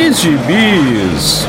de gibis.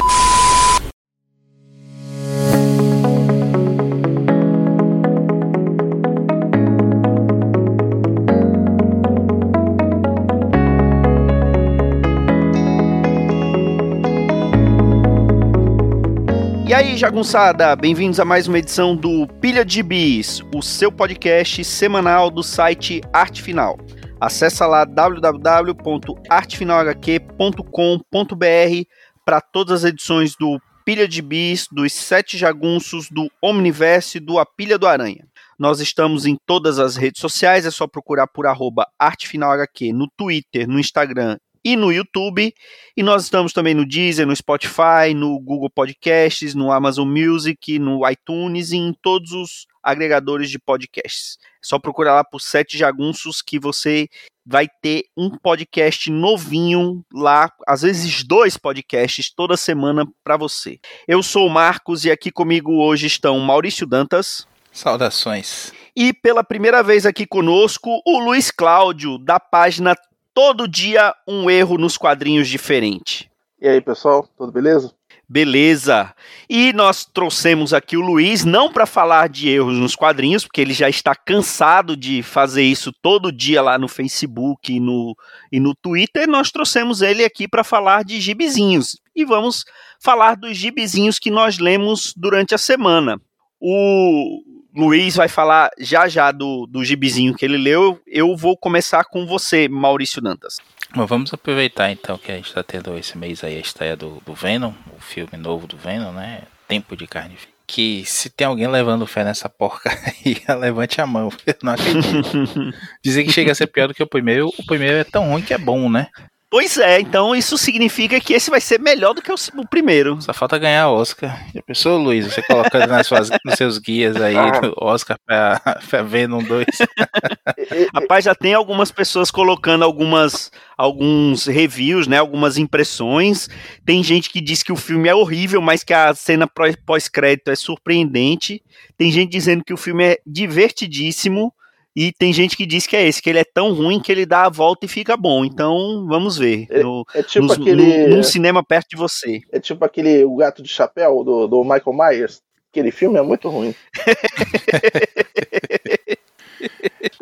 E aí, jagunçada, bem-vindos a mais uma edição do Pilha de Bis, o seu podcast semanal do site Arte Final. Acesse lá www.artefinalhq.com.br para todas as edições do Pilha de Bis, dos Sete Jagunços, do Omniverse e do A Pilha do Aranha. Nós estamos em todas as redes sociais, é só procurar por arroba ArtefinalHQ no Twitter, no Instagram e no YouTube. E nós estamos também no Deezer, no Spotify, no Google Podcasts, no Amazon Music, no iTunes e em todos os agregadores de podcasts. É só procurar lá por Sete Jagunços que você vai ter um podcast novinho lá, às vezes dois podcasts toda semana para você. Eu sou o Marcos e aqui comigo hoje estão Maurício Dantas. Saudações. E pela primeira vez aqui conosco, o Luiz Cláudio, da página todo dia um erro nos quadrinhos diferente. E aí, pessoal, tudo beleza? Beleza. E nós trouxemos aqui o Luiz não para falar de erros nos quadrinhos, porque ele já está cansado de fazer isso todo dia lá no Facebook e no, e no Twitter. Nós trouxemos ele aqui para falar de gibizinhos. E vamos falar dos gibizinhos que nós lemos durante a semana. O Luiz vai falar já já do, do gibizinho que ele leu. Eu vou começar com você, Maurício Dantas. Bom, vamos aproveitar então que a gente está tendo esse mês aí a estreia do, do Venom, o filme novo do Venom, né? Tempo de Carne. Que se tem alguém levando fé nessa porca aí, levante a mão. Eu não acredito. Dizer que chega a ser pior do que o primeiro. O primeiro é tão ruim que é bom, né? Pois é, então isso significa que esse vai ser melhor do que o, o primeiro. Só falta ganhar Oscar. Já pensou, Luiz? Você colocando nas suas, nos seus guias aí Ah. Oscar pra, pra Venom 2. Rapaz, já tem algumas pessoas colocando algumas alguns reviews, né, algumas impressões. Tem gente que diz que o filme é horrível, mas que a cena pós-crédito é surpreendente. Tem gente dizendo que o filme é divertidíssimo. E tem gente que diz que é esse, que ele é tão ruim que ele dá a volta e fica bom. Então, vamos ver. No, É tipo nos- aquele. no- num cinema perto de você. É tipo aquele O Gato de Chapéu do, do Michael Myers. Aquele filme é muito ruim.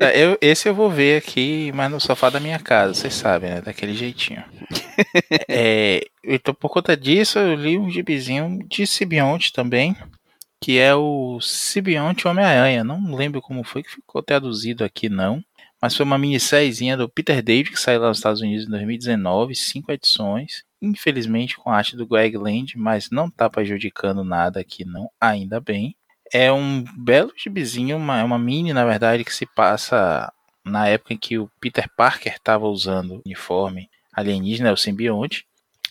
É, eu, esse eu vou ver aqui, mas no sofá da minha casa, vocês sabem, né? Daquele jeitinho. é, então, por conta disso, eu li um gibizinho de Sibionte também, que é o Sibionte Homem-Aranha. Não lembro como foi que ficou traduzido aqui, não. Mas foi uma minissériezinha do Peter David, que saiu lá nos Estados Unidos em 2019, cinco edições. Infelizmente com a arte do Greg Land, mas não tá prejudicando nada aqui, não, ainda bem. É um belo gibizinho, uma, é uma mini, na verdade, que se passa na época em que o Peter Parker estava usando o uniforme alienígena, o simbionte.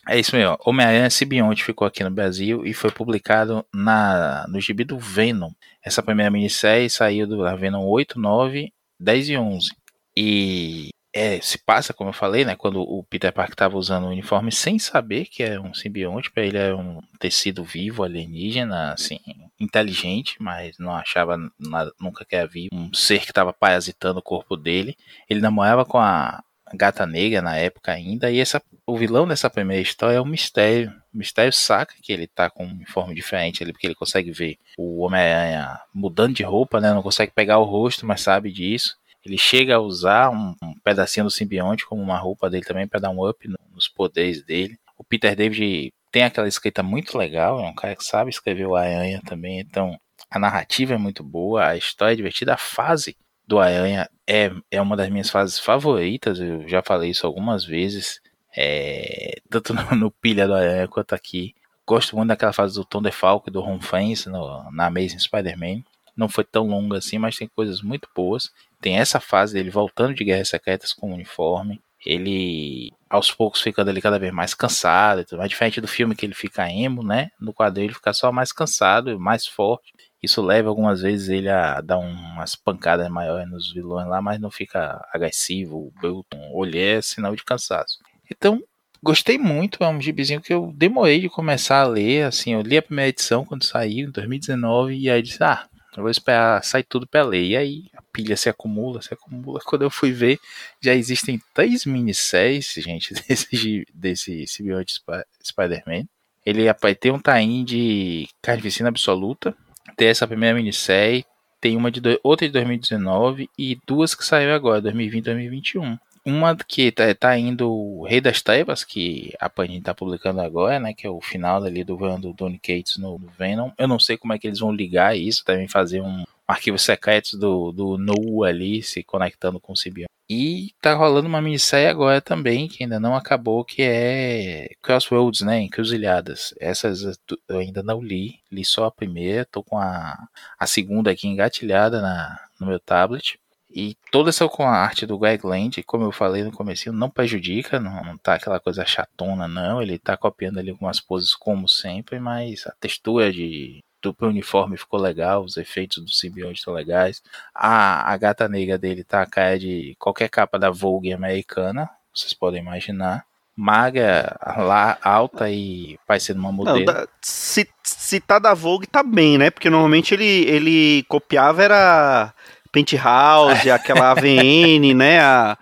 É isso mesmo, Homem-Aranha Simbionte ficou aqui no Brasil e foi publicado na, no gibi do Venom. Essa primeira minissérie saiu do Venom 8, 9, 10 e 11. E é, se passa, como eu falei, né, quando o Peter Parker estava usando o uniforme sem saber que é um simbionte, para ele é um tecido vivo alienígena, assim, inteligente, mas não achava nada, nunca que havia um ser que estava parasitando o corpo dele. Ele namorava com a Gata Negra na época ainda, e essa, o vilão dessa primeira história é o Mistério. O Mistério saca que ele tá com um uniforme diferente ali, porque ele consegue ver o Homem-Aranha mudando de roupa, né? Não consegue pegar o rosto, mas sabe disso. Ele chega a usar um, um pedacinho do simbionte como uma roupa dele também para dar um up no- nos poderes dele. O Peter David tem aquela escrita muito legal, é um cara que sabe escrever o Aranha também, então a narrativa é muito boa, a história é divertida, a fase do Aranha é, é uma das minhas fases favoritas, eu já falei isso algumas vezes, é, tanto no, no Pilha do Aranha quanto aqui. Gosto muito daquela fase do Tom DeFalco e do Ron Fence na Amazing Spider-Man. Não foi tão longa assim, mas tem coisas muito boas. Tem essa fase dele voltando de Guerras Secretas com o uniforme. Ele, aos poucos, ficando ali cada vez mais cansado. mais. Diferente do filme que ele fica emo, né? No quadrinho ele fica só mais cansado, mais forte. Isso leva algumas vezes ele a dar umas pancadas maiores nos vilões lá, mas não fica agressivo, bruto. Olhar é sinal de cansaço. Então, gostei muito. É um gibizinho que eu demorei de começar a ler. Assim, eu li a primeira edição quando saiu, em 2019, e aí disse: Ah, Eu vou esperar sair tudo pra ler. E aí a pilha se acumula, se acumula. Quando eu fui ver, já existem três minisséries, gente, desse, desse symbiote Spider-Man. Ele ter um tain de carnificina absoluta. Tem essa primeira minissérie. Tem uma de outra de 2019 e duas que saíram agora, 2020 e 2021. Uma que tá, tá indo o Rei das Trevas, que a Panini tá publicando agora, né? Que é o final ali do Van do Donny Cates no, no, Venom. Eu não sei como é que eles vão ligar isso, devem fazer um arquivo secreto do, do No ali se conectando com o Sibion. E tá rolando uma minissérie agora também, que ainda não acabou, que é Crossroads, né? Encruzilhadas. Essas eu ainda não li, li só a primeira, tô com a, a segunda aqui engatilhada na, no meu tablet. E toda essa com a arte do Greg Land, como eu falei no começo, não prejudica, não, não tá aquela coisa chatona, não. Ele tá copiando ali algumas poses como sempre, mas a textura de, do uniforme ficou legal, os efeitos do simbionte estão legais. A, a gata negra dele tá a cara de qualquer capa da Vogue americana, vocês podem imaginar. Magra, lá, alta e parecendo uma modelo. Não, se, se tá da Vogue, tá bem, né? Porque normalmente ele, ele copiava era Penthouse, aquela AVN, né? A...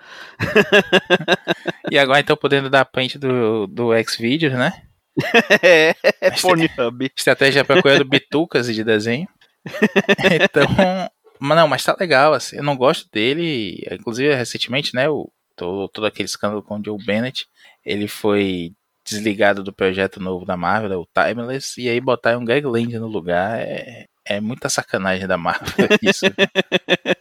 e agora então podendo dar print do, do Xvideos, né? É, Pornhub. Estratégia procurando bitucas de desenho. então, mas não, mas tá legal, assim, eu não gosto dele, inclusive recentemente, né, o, todo, todo aquele escândalo com o Joe Bennett, ele foi desligado do projeto novo da Marvel, o Timeless, e aí botar um Greg Land no lugar é, é muita sacanagem da Marvel isso.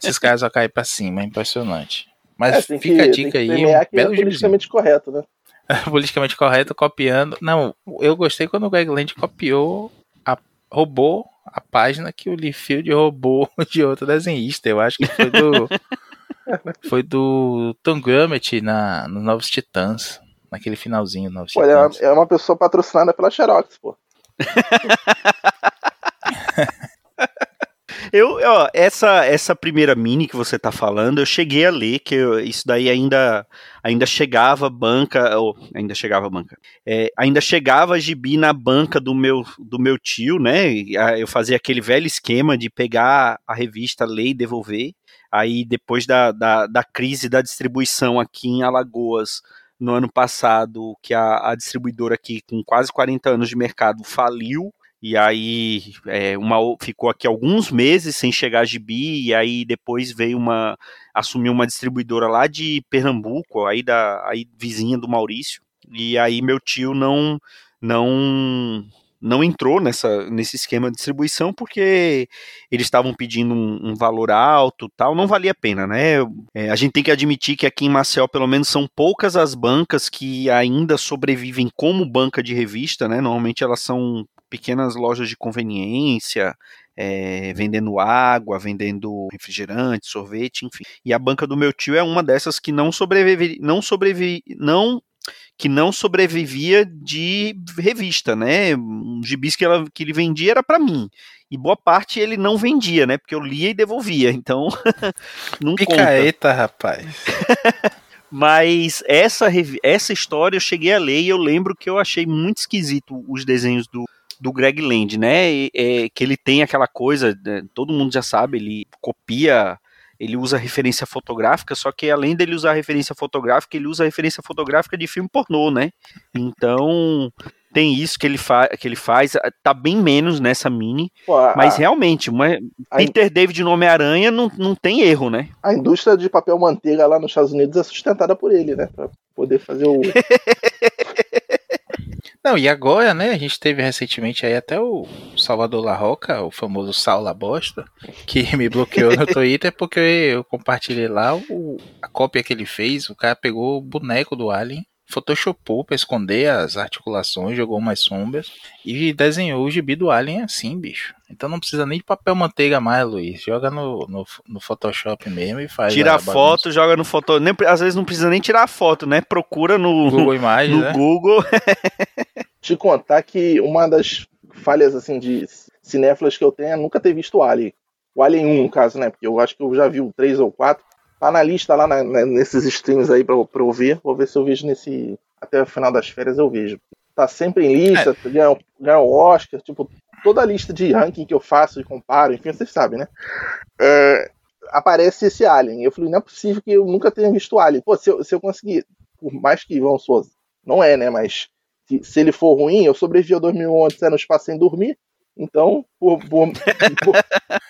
Esses caras só caem pra cima, é impressionante. Mas é, fica que, a dica aí, um é belo é politicamente correto, né? politicamente correto, copiando. Não, eu gostei quando o Greg Land copiou, a, roubou a página que o Liefeld roubou de outro desenhista. Eu acho que foi do. foi do Tom Grummett na, no Novos Titãs. Naquele finalzinho, Novos pô, Titãs. É uma, é uma pessoa patrocinada pela Xerox, pô. Eu, ó, essa, essa primeira mini que você tá falando, eu cheguei a ler, que eu, isso daí ainda, ainda chegava banca, ou ainda chegava banca, é, ainda chegava gibi na banca do meu, do meu tio, né, eu fazia aquele velho esquema de pegar a revista, ler e devolver, aí depois da, da, da crise da distribuição aqui em Alagoas, no ano passado, que a, a distribuidora aqui, com quase 40 anos de mercado, faliu, e aí é, uma, ficou aqui alguns meses sem chegar gibi, e aí depois veio uma. assumiu uma distribuidora lá de Pernambuco, aí da aí vizinha do Maurício. E aí meu tio não não não entrou nessa, nesse esquema de distribuição porque eles estavam pedindo um, um, valor alto tal, não valia a pena, né? É, a gente tem que admitir que aqui em Marcel, pelo menos, são poucas as bancas que ainda sobrevivem como banca de revista, né? Normalmente elas são pequenas lojas de conveniência, é, vendendo água, vendendo refrigerante, sorvete, enfim. E a banca do meu tio é uma dessas que não sobrevive, não sobrevive, não que não sobrevivia de revista, né? Um gibis que, ela, que ele vendia era para mim. E boa parte ele não vendia, né? Porque eu lia e devolvia. Então, não Picaeta, conta. rapaz. Mas essa, essa história eu cheguei a ler e eu lembro que eu achei muito esquisito os desenhos do, do Greg Land, né? E, é, que ele tem aquela coisa, né, todo mundo já sabe, ele copia, ele usa referência fotográfica, só que além dele usar referência fotográfica, ele usa referência fotográfica de filme pornô, né? Então tem isso que ele, fa que ele faz, tá bem menos nessa mini, Pô, a, mas realmente, uma, Peter in... David no Homem-Aranha não, não tem erro, né? A indústria de papel manteiga lá nos Estados Unidos é sustentada por ele, né? Pra poder fazer o. Não, e agora, né, a gente teve recentemente aí até o Salvador La Roca, o famoso Sal La Bosta, que me bloqueou no Twitter porque eu compartilhei lá o, a cópia que ele fez, o cara pegou o boneco do Alien, photoshopou para esconder as articulações, jogou umas sombras e desenhou o gibi do Alien assim, bicho. Então não precisa nem de papel manteiga mais, Luiz. Joga no, no, no Photoshop mesmo e faz. Tira a, foto, joga no foto. Nem, às vezes não precisa nem tirar a foto, né? Procura no Google Imagens, no né? Google. Te contar que uma das falhas assim de cinéfilas que eu tenho é nunca ter visto o Alien. O Alien 1, no caso, né? Porque eu acho que eu já vi o 3 ou 4. Tá na lista lá na, na, nesses streams aí pra, pra eu ver. Vou ver se eu vejo nesse. Até o final das férias eu vejo. tá sempre em lista, é. ganha, ganha o Oscar, tipo, toda a lista de ranking que eu faço e comparo, enfim, vocês sabem, né? É, aparece esse Alien. Eu falei, não é possível que eu nunca tenha visto Alien. Pô, se eu, se eu conseguir, por mais que vamos supor, não é, né? Mas se, se, ele for ruim, eu sobrevivi ao 2011 no espaço sem dormir. Então, por, por, por,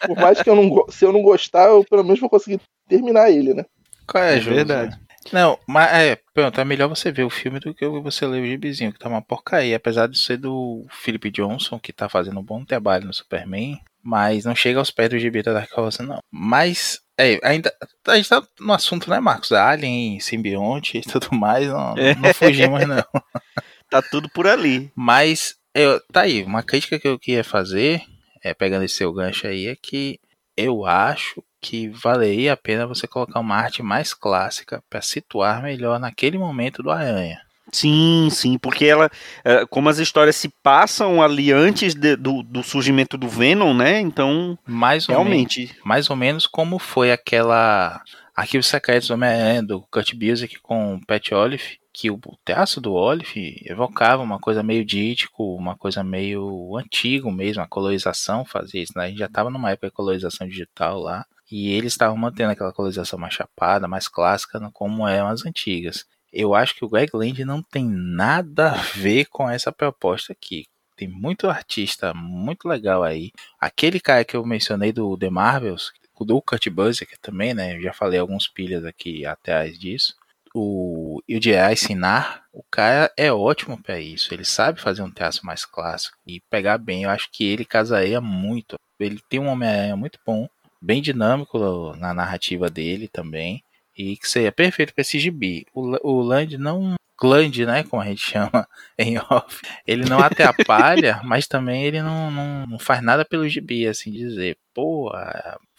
por, mais que eu não, se eu não gostar, eu pelo menos vou conseguir terminar ele, né? Qual é, é verdade. Não, mas é, pronto, é melhor você ver o filme do que você ler o gibizinho, que tá uma porcaria. Apesar de ser do Philip Johnson, que tá fazendo um bom trabalho no Superman, mas não chega aos pés do gibi da Dark Horse, não. Mas, é, ainda. A gente tá no assunto, né, Marcos? Alien, simbionte e tudo mais, não, não fugimos, não. tá tudo por ali. Mas, eu, tá aí, uma crítica que eu queria fazer, é, pegando esse seu gancho aí, é que eu acho que valeria a pena você colocar uma arte mais clássica para situar melhor naquele momento do Aranha. Sim, sim, porque ela, é, como as histórias se passam ali antes de, do, do, surgimento do Venom, né? Então, mais realmente, menos, mais ou menos como foi aquela Arquivos Secretos do Homem-Aranha do Kurt Busiek com Pat Olive, que o traço do Olive evocava uma coisa meio dítico, uma coisa meio antigo mesmo, a colorização fazia isso, né? A gente já estava numa época de colorização digital lá. E eles estavam mantendo aquela colorização mais chapada, mais clássica, como eram as antigas. Eu acho que o Greg Land não tem nada a ver com essa proposta aqui. Tem muito artista muito legal aí. Aquele cara que eu mencionei do The Marvels, do Kurt Busiek também, né? Eu já falei alguns pilhas aqui atrás disso. O Ildiai Sinar, o cara é ótimo para isso. Ele sabe fazer um traço mais clássico e pegar bem. Eu acho que ele casaria muito. Ele tem um Homem-Aranha muito bom bem dinâmico na narrativa dele também. E que seria perfeito para esse gibi. O, o Land não. Gland, né? Como a gente chama em off. Ele não atrapalha, mas também ele não, não, não, faz nada pelo gibi, assim dizer. Pô,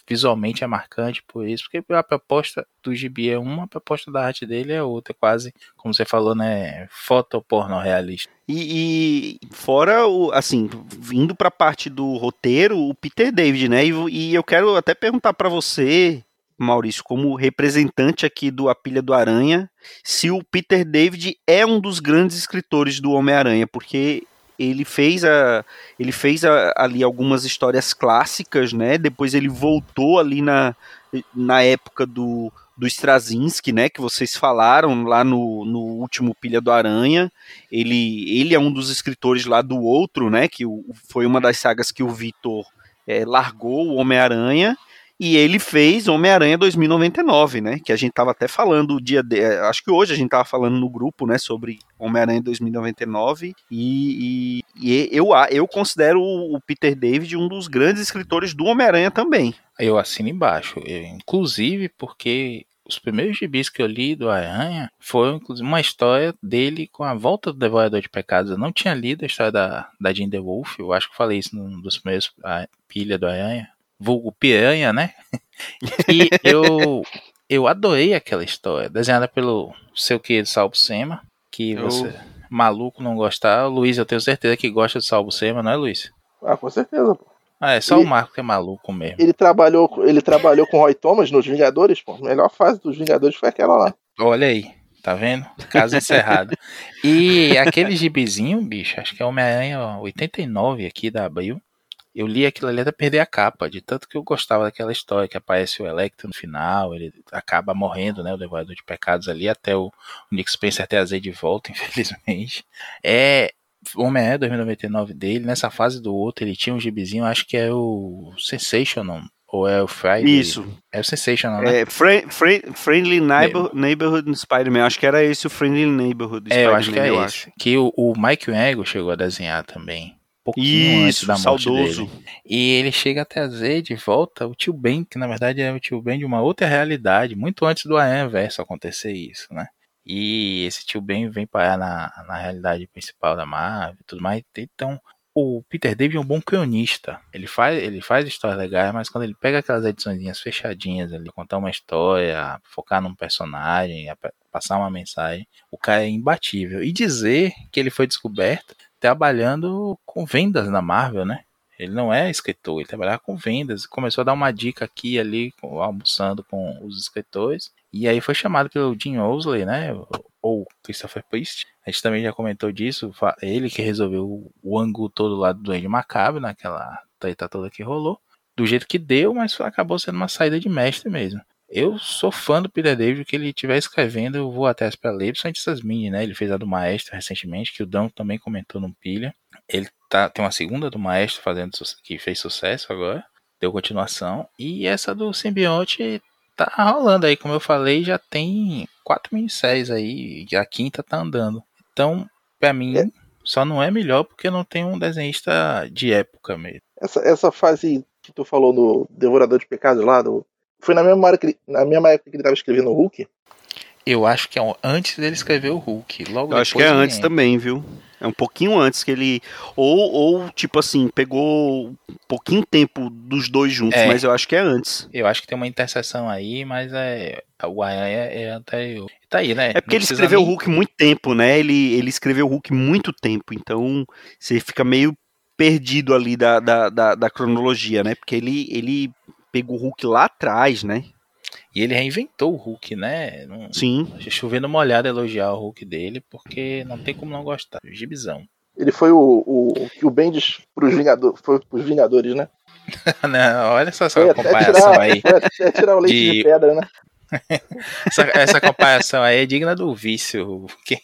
visualmente é marcante por isso, porque a proposta do gibi é uma, a proposta da arte dele é outra, quase, como você falou, né, fotoporno realista. E, e fora o, assim, vindo para a parte do roteiro, o Peter David, né, e, e eu quero até perguntar para você, Maurício, como representante aqui do A Pilha do Aranha, se o Peter David é um dos grandes escritores do Homem-Aranha, porque ele fez, a, ele fez a, ali algumas histórias clássicas, né? Depois ele voltou ali na, na época do, do Straczynski, né? Que vocês falaram lá no, no último Pilha do Aranha. Ele, ele é um dos escritores lá do outro, né? Que foi uma das sagas que o Vitor é, largou, o Homem-Aranha. E ele fez Homem-Aranha 2099, né? Que a gente tava até falando o dia de, é, acho que hoje a gente tava falando no grupo, né, sobre Homem-Aranha 2099 e, e, e, eu eu considero o Peter David um dos grandes escritores do Homem-Aranha também. Eu assino embaixo, eu, inclusive porque os primeiros gibis que eu li do Aranha foram inclusive uma história dele com a volta do Devorador de Pecados. Eu não tinha lido a história da, da Jean The Wolf, eu acho que falei isso num dos primeiros a pilha do Aranha, vulgo piranha, né? E eu, eu adorei aquela história, desenhada pelo seu querido Salvo Sema, que eu... você, maluco, não gostar. Luiz, eu tenho certeza que gosta de Salvo Sema, não é, Luiz? Ah, com certeza, pô. Ah, é só ele, o Marco que é maluco mesmo. Ele trabalhou, ele trabalhou com Roy Thomas nos Vingadores, pô. A melhor fase dos Vingadores foi aquela lá. Olha aí, tá vendo? Caso encerrado. e aquele gibizinho, bicho, acho que é Homem-Aranha 89 aqui da Abril eu li aquilo ali até perder a capa, de tanto que eu gostava daquela história que aparece o Electro no final, ele acaba morrendo, né, o Devorador de Pecados ali, até o, Nick Spencer trazer de volta, infelizmente. É, Homem-Aranha 2099 dele, nessa fase do outro, ele tinha um gibizinho, acho que é o Sensational, ou é o Friday? Isso. É o Sensational, né? É, friend, friend, friendly Neighbor, Neighborhood Spider-Man. Acho que era esse o Friendly Neighborhood É, eu acho que é esse. Acho. Que o, o Mike Ego chegou a desenhar também pouquinho Isso, antes da morte saudoso. dele. E ele chega a trazer de volta o tio Ben, que na verdade é o tio Ben de uma outra realidade, muito antes do Aranha Verso acontecer isso, né? E esse tio Ben vem parar na, na realidade principal da Marvel e tudo mais. Então, o Peter David é um bom cronista. Ele faz, ele faz histórias legais, mas quando ele pega aquelas edições fechadinhas ali, contar uma história, focar num personagem, passar uma mensagem, o cara é imbatível. E dizer que ele foi descoberto trabalhando com vendas na Marvel, né? Ele não é escritor, ele trabalhava com vendas. Começou a dar uma dica aqui e ali, almoçando com os escritores. E aí foi chamado pelo Jim Owsley, né? Ou Christopher Priest. A gente também já comentou disso. Ele que resolveu o ângulo todo lá do Duende Macabro, naquela treta toda que rolou. Do jeito que deu, mas acabou sendo uma saída de mestre mesmo. Eu sou fã do Peter David, que ele estiver escrevendo, eu vou até para ler, principalmente essas mini, né? Ele fez a do Maestro recentemente, que o Dão também comentou no Pilha. Ele tá, tem uma segunda do Maestro fazendo que fez sucesso agora, deu continuação. E essa do Simbionte tá rolando aí, como eu falei, já tem quatro minisséries aí, e a quinta tá andando. Então, para mim, é. só não é melhor porque não tem um desenhista de época mesmo. Essa, essa fase que tu falou no Devorador de Pecados lá, do, foi na mesma, hora que ele, na mesma época que ele estava escrevendo o Hulk? Eu acho que é antes dele escrever o Hulk. Logo Eu acho que é antes também, viu? É um pouquinho antes que ele. Ou, ou tipo assim, pegou um pouquinho tempo dos dois juntos, é, mas eu acho que é antes. Eu acho que tem uma interseção aí, mas é. O Ayan é, é anterior. Tá aí, né? É porque ele escreveu nem... o Hulk muito tempo, né? Ele, ele escreveu o Hulk muito tempo, então você fica meio perdido ali da, da, da, da cronologia, né? Porque ele, ele pegou o Hulk lá atrás, né? E ele reinventou o Hulk, né? Não, Sim. Chovendo molhado elogiar o Hulk dele, porque não tem como não gostar. Gibizão. Ele foi o, o que o Bendis pros Vingadores, foi pros Vingadores, né? não, olha só essa comparação tirar, aí. É tirar o leite de, de pedra, né? essa, essa, comparação aí é digna do vício. Porque...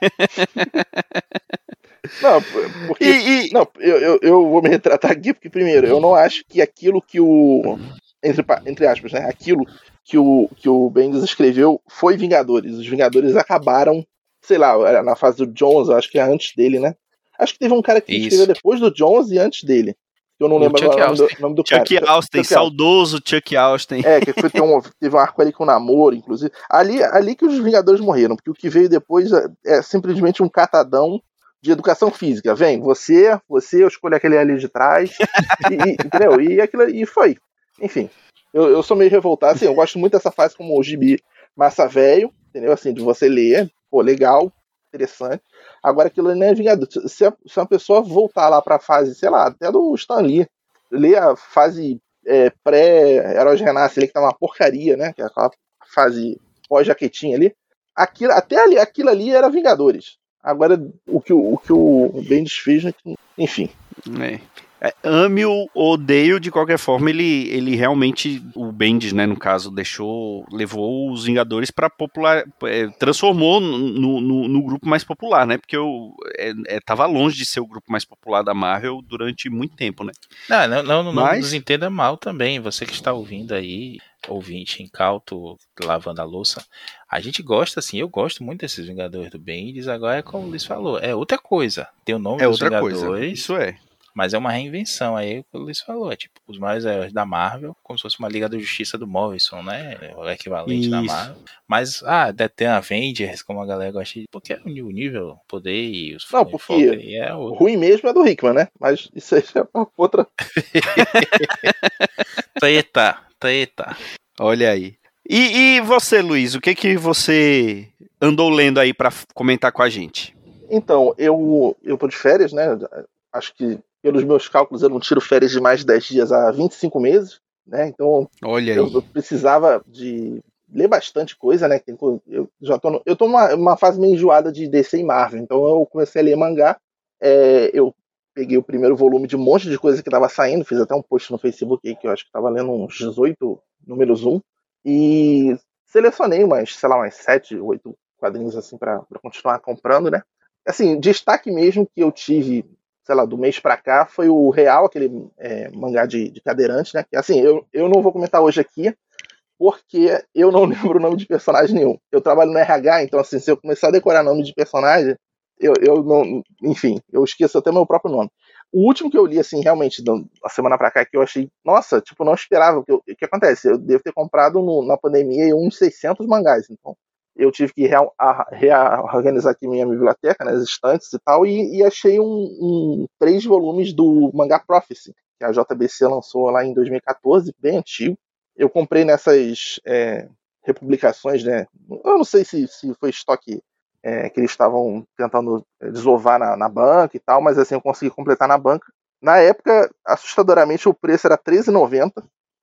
Não, porque. E, e... Não, eu, eu, eu, vou me retratar aqui, porque, primeiro, eu não acho que aquilo que o entre, entre aspas, né? Aquilo que o, que o Bendis escreveu foi Vingadores. Os Vingadores acabaram, sei lá, na fase do Jones, acho que é antes dele, né? Acho que teve um cara que Isso. escreveu depois do Jones e antes dele. Eu não o lembro agora o nome do, nome do Chuck cara. Austin, Chuck saudoso Chuck Austin. É, que foi, um, teve um arco ali com o namoro, inclusive. Ali, ali que os Vingadores morreram, porque o que veio depois é, é simplesmente um catadão de educação física. Vem, você, você, eu escolho aquele ali de trás, e, e, entendeu? E, aquilo, e foi. Enfim, eu, eu sou meio revoltado, assim, eu gosto muito dessa fase como o gibi massa velho, entendeu? Assim, de você ler, pô, legal, interessante. Agora aquilo não é vingado. Se, a, se uma pessoa voltar lá pra fase, sei lá, até do Stan Lee, ler a fase é, pré-Heróis Renasce ali, que tá uma porcaria, né? Que é aquela fase pós-jaquetinha ali. Aquilo, até ali, aquilo ali era Vingadores. Agora, o que o, o, que o Bendis fez, né, enfim. É é, ame ou odeio, de qualquer forma, ele, ele realmente, o Bendis, né, no caso, deixou, levou os Vingadores para popular, é, transformou no, no, no, grupo mais popular, né, porque eu é, é, tava longe de ser o grupo mais popular da Marvel durante muito tempo, né. Não, não, não, não, Mas... nos entenda mal também, você que está ouvindo aí, ouvinte incauto, lavando a louça, a gente gosta, assim, eu gosto muito desses Vingadores do Bendis, agora é como o Luiz falou, é outra coisa, tem o nome é dos outra Vingadores, coisa. isso é. Mas é uma reinvenção, aí o que o Luiz falou, é tipo, os mais heróis da Marvel, como se fosse uma Liga da Justiça do Morrison, né? O equivalente Isso. da Marvel. Mas, ah, deve ter Avengers, como a galera gosta de. Porque é o nível, poder e os. Não, porque é o ruim mesmo é do Hickman, né? Mas isso aí é outra. treta, treta. Olha aí. E, e, você, Luiz, o que que você andou lendo aí para comentar com a gente? Então, eu, eu tô de férias, né? Acho que pelos meus cálculos, eu não tiro férias de mais de 10 dias há 25 meses, né? Então, Olha eu, eu, precisava de ler bastante coisa, né? Eu já tô, no, eu tô numa, uma fase meio enjoada de DC e Marvel, então eu comecei a ler mangá. É, eu peguei o primeiro volume de um monte de coisa que estava saindo, fiz até um post no Facebook aí, que eu acho que estava lendo uns 18 números 1, e selecionei umas, sei lá, umas 7, 8 quadrinhos assim para continuar comprando, né? Assim, destaque mesmo que eu tive sei lá, do mês pra cá, foi o Real, aquele é, mangá de, de cadeirante, né? Que, assim, eu, eu não vou comentar hoje aqui, porque eu não lembro o nome de personagem nenhum. Eu trabalho no RH, então, assim, se eu começar a decorar nome de personagem, eu, eu não. Enfim, eu esqueço até meu próprio nome. O último que eu li, assim, realmente, da semana pra cá, que eu achei, nossa, tipo, não esperava. O que, que acontece? Eu devo ter comprado no, na pandemia uns 600 mangás, então eu tive que reorganizar aqui minha biblioteca, né, estantes e tal, e, e achei um, um, três volumes do Manga Prophecy, que a JBC lançou lá em 2014, bem antigo. Eu comprei nessas é, republicações, né? Eu não sei se, se foi estoque é, que eles estavam tentando desovar na, na, banca e tal, mas assim, eu consegui completar na banca. Na época, assustadoramente, o preço era R$13,90,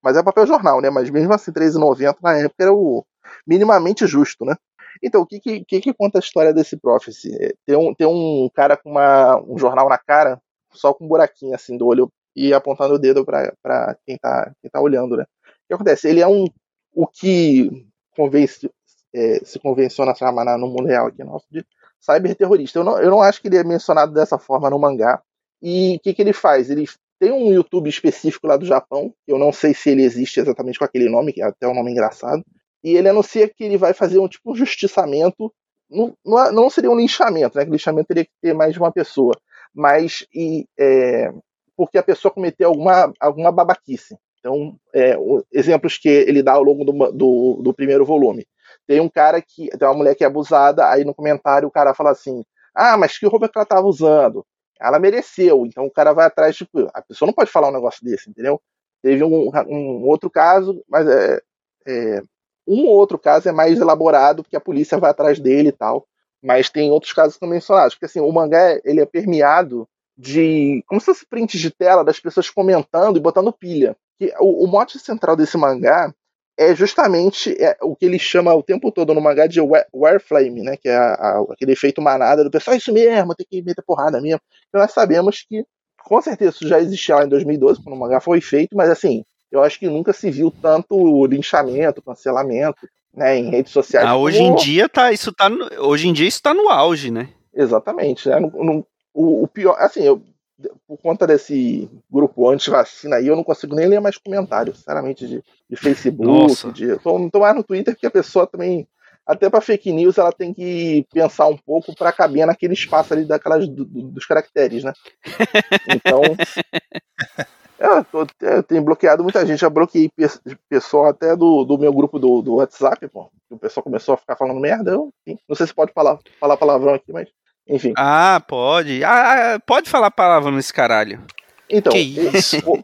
mas é papel jornal, né? Mas mesmo assim, R$13,90 na época era o, minimamente justo, né? Então, o que que, que, conta a história desse Prophecy? É, tem um, tem um cara com uma, um jornal na cara, só com um buraquinho assim do olho e apontando o dedo para quem tá, quem tá olhando, né? O que acontece? Ele é um o que convence, é, se convenciona a chamar no mundo real aqui nosso de cyberterrorista. Eu não, eu não acho que ele é mencionado dessa forma no mangá. E o que, que ele faz? Ele tem um YouTube específico lá do Japão, eu não sei se ele existe exatamente com aquele nome, que é até um nome engraçado, e ele anuncia que ele vai fazer um tipo um justiçamento, não, não seria um linchamento, né? Que linchamento teria que ter mais de uma pessoa, mas e, é, porque a pessoa cometeu alguma, alguma babaquice. Então, é, exemplos que ele dá ao longo do, do, do, primeiro volume. Tem um cara que. Tem uma mulher que é abusada, aí no comentário o cara fala assim: Ah, mas que roupa que ela estava usando? Ela mereceu. Então o cara vai atrás, tipo, a pessoa não pode falar um negócio desse, entendeu? Teve um, um outro caso, mas é, é, um outro caso é mais elaborado, porque a polícia vai atrás dele e tal. Mas tem outros casos também mencionados. Porque assim, o mangá ele é permeado de. como se fosse prints de tela das pessoas comentando e botando pilha. Que o, o mote central desse mangá é justamente é, o que ele chama o tempo todo no mangá de Warflame, né? Que é a, a, aquele efeito manada do pessoal, é isso mesmo, tem que meter porrada mesmo. Então nós sabemos que, com certeza, isso já existia lá em 2012, quando o mangá foi feito, mas assim, eu acho que nunca se viu tanto linchamento, cancelamento, né, em redes sociais. Ah, hoje como... em dia tá, isso tá, no, hoje em dia isso tá no auge, né? Exatamente, né? No, no, o, o, pior, assim, eu, por conta desse grupo anti-vacina aí, eu não consigo nem ler mais comentários, sinceramente, de, de Facebook, Nossa. de. Tô, não tô mais no Twitter porque a pessoa também. Até para fake news ela tem que pensar um pouco para caber naquele espaço ali daquelas do, dos caracteres, né? Então. Eu, tô, eu, tenho bloqueado muita gente, já bloqueei pessoal até do, do meu grupo do, do WhatsApp, pô. O pessoal começou a ficar falando merda. Eu, não sei se pode falar, falar palavrão aqui, mas enfim. Ah, pode. Ah, pode falar palavra nesse caralho. Então,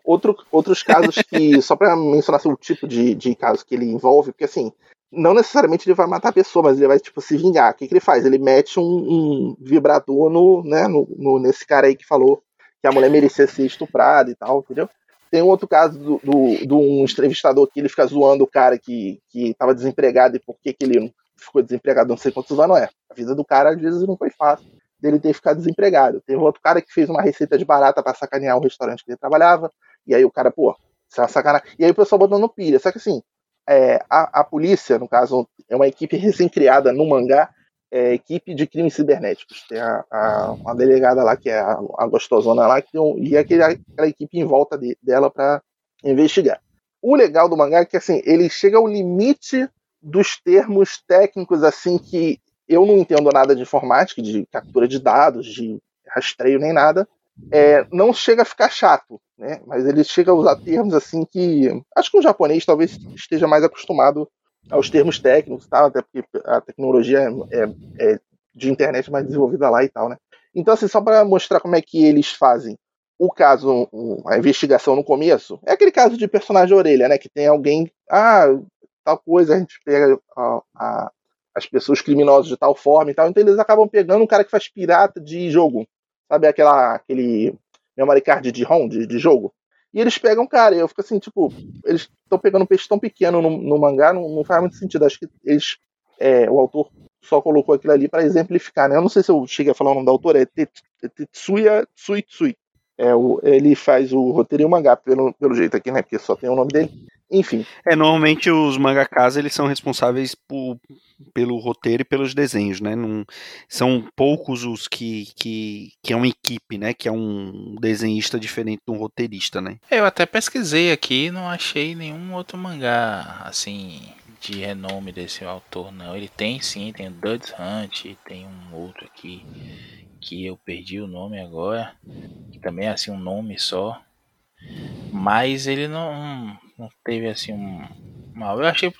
outro, outros casos que, só para mencionar assim, o tipo de, de casos que ele envolve, porque assim, não necessariamente ele vai matar a pessoa, mas ele vai, tipo, se vingar. O que, que ele faz? Ele mete um, um vibrador no, né, no, no, nesse cara aí que falou que a mulher merecia ser estuprada e tal, entendeu? Tem um outro caso do, do, do um entrevistador que ele fica zoando o cara que, que tava desempregado e por que, que ele ficou desempregado não sei quantos anos é. A vida do cara às vezes não foi fácil dele ter ficado desempregado. Teve outro cara que fez uma receita de barata para sacanear o restaurante que ele trabalhava, e aí o cara, pô, isso é uma sacanagem. E aí o pessoal botando pilha. Só que assim, é, a, a, polícia, no caso, é uma equipe recém-criada no mangá, é, equipe de crimes cibernéticos. Tem a, a, uma delegada lá, que é a, a gostosona lá, que e aquele, aquela equipe em volta de, dela para investigar. O legal do mangá é que assim, ele chega ao limite dos termos técnicos assim que eu não entendo nada de informática, de captura de dados, de rastreio nem nada. É, não chega a ficar chato, né? Mas ele chega a usar termos assim que acho que o japonês talvez esteja mais acostumado aos termos técnicos, tá? Até porque a tecnologia é, é, é de internet mais desenvolvida lá e tal, né? Então assim, só para mostrar como é que eles fazem o caso, a investigação no começo, é aquele caso de personagem orelha, né? Que tem alguém, ah, tal coisa, a gente pega a, a, as pessoas criminosas de tal forma e tal. Então eles acabam pegando um cara que faz pirata de jogo. Sabe aquela, aquele memory card de ROM, de, de jogo? E eles pegam cara, eu fico assim, tipo, eles estão pegando um peixe tão pequeno no, no mangá, não, não, faz muito sentido. Acho que eles. É, o autor só colocou aquilo ali para exemplificar, né? Eu não sei se eu cheguei a falar o nome do autor, é Tetsuya Tsuitsui. É, o, ele faz o roteiro e o mangá, pelo, pelo jeito aqui, né? Porque só tem o nome dele. Enfim. É, normalmente os mangakas eles são responsáveis por, pelo roteiro e pelos desenhos, né? Não, são poucos os que, que, que é uma equipe, né? Que é um desenhista diferente de um roteirista, né? Eu até pesquisei aqui não achei nenhum outro mangá, assim, de renome desse autor, não. Ele tem sim, tem o Dud's Hunt, tem um outro aqui que eu perdi o nome agora, que também é assim um nome só. Mas ele não, não teve assim um. Mal. Eu achei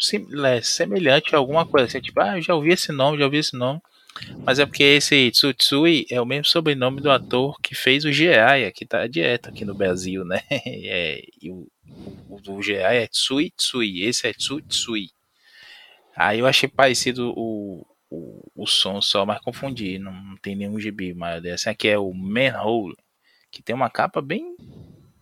é, semelhante a alguma coisa assim, tipo, ah, eu já ouvi esse nome, já ouvi esse nome. Mas é porque esse Tsutsui é o mesmo sobrenome do ator que fez o Jiraiya, que tá direto aqui no Brasil, né? É, e o, o, o é Tsui Tsui, esse é Tsutsui. Aí eu achei parecido o, o, som só, mas confundi, não, não tem nenhum gibi maior desse. Aqui é o Manhole, que tem uma capa bem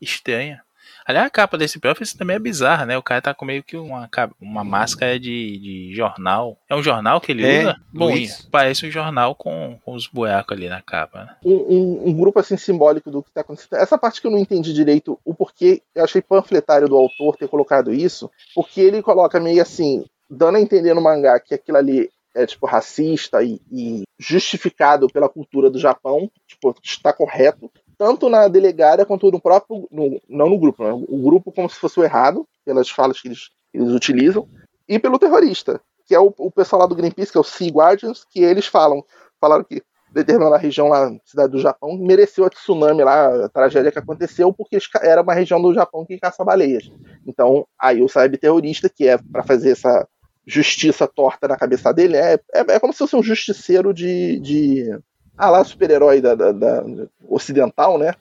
estranha. Aliás, a capa desse Prophecy também é bizarra, né? O cara tá com meio que uma, uma máscara de, de jornal. É um jornal que ele é, usa? Bom, parece um jornal com, com os buracos ali na capa. Né? Um, um, um, grupo assim simbólico do que tá acontecendo. Essa parte que eu não entendi direito o porquê, eu achei panfletário do autor ter colocado isso, porque ele coloca meio assim, dando a entender no mangá que aquilo ali é tipo racista e, e, justificado pela cultura do Japão, tipo, está correto, tanto na delegada quanto no próprio, no, não no grupo, né? o grupo como se fosse o errado, pelas falas que eles, eles utilizam, e pelo terrorista, que é o, o pessoal lá do Greenpeace, que é o Sea Guardians, que eles falam, falaram que determinada região lá, cidade do Japão, mereceu a tsunami lá, a tragédia que aconteceu, porque era uma região do Japão que caça baleias. Então, aí o cyber terrorista, que é para fazer essa justiça torta na cabeça dele, é, é, é, como se fosse um justiceiro de. de ah lá, super-herói da, da, da, ocidental, né?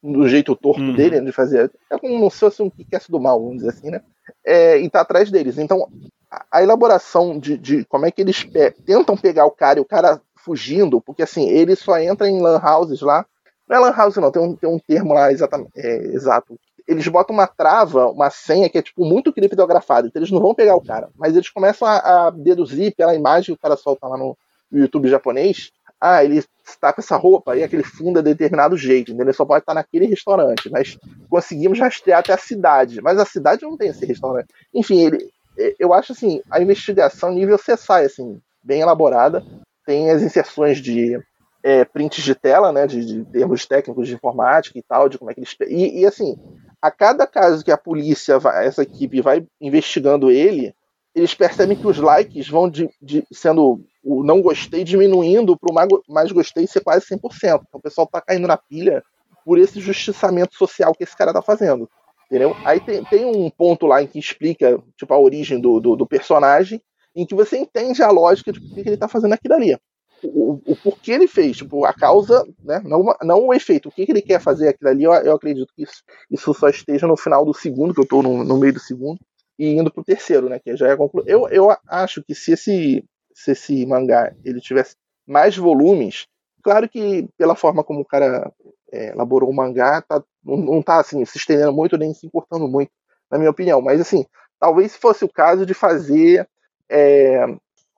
Do jeito torto uhum. dele de fazer. É como se fosse um que do mal, vamos dizer assim, né? É, e tá atrás deles. Então, a, a elaboração de, de, como é que eles pe tentam pegar o cara e o cara fugindo, porque assim, ele só entra em lan houses lá. Não é lan house, não, tem um, tem um termo lá exatamente, é, exato. Eles botam uma trava, uma senha que é tipo muito criptografada, então eles não vão pegar o cara, mas eles começam a, a deduzir pela imagem que o cara solta lá no, YouTube japonês. Ah, ele está com essa roupa e aquele fundo é de determinado jeito, entendeu? Ele só pode estar naquele restaurante, mas conseguimos rastrear até a cidade, mas a cidade não tem esse restaurante. Enfim, ele, eu acho assim, a investigação nível CSI, assim, bem elaborada, tem as inserções de é, prints de tela, né, de, de, termos técnicos de informática e tal, de como é que eles. E, e, assim, a cada caso que a polícia, vai, essa equipe vai investigando ele, eles percebem que os likes vão de, de sendo o não gostei diminuindo para o mais, gostei ser quase 100%. Então o pessoal tá caindo na pilha por esse justiçamento social que esse cara tá fazendo. Entendeu? Aí tem, tem um ponto lá em que explica tipo, a origem do, do, do personagem em que você entende a lógica de por que ele está fazendo aquilo ali. O, o, porquê ele fez, tipo, a causa, né? Não, não o efeito. O que, que ele quer fazer aquilo ali, eu, eu acredito que isso, isso só esteja no final do segundo, que eu estou no, no meio do segundo, e indo pro terceiro, né? Que já é a conclusão. Eu, eu acho que se esse, se esse mangá ele tivesse mais volumes, claro que pela forma como o cara é, elaborou o mangá, tá, não, não tá assim, se estendendo muito nem se importando muito, na minha opinião. Mas assim, talvez fosse o caso de fazer é,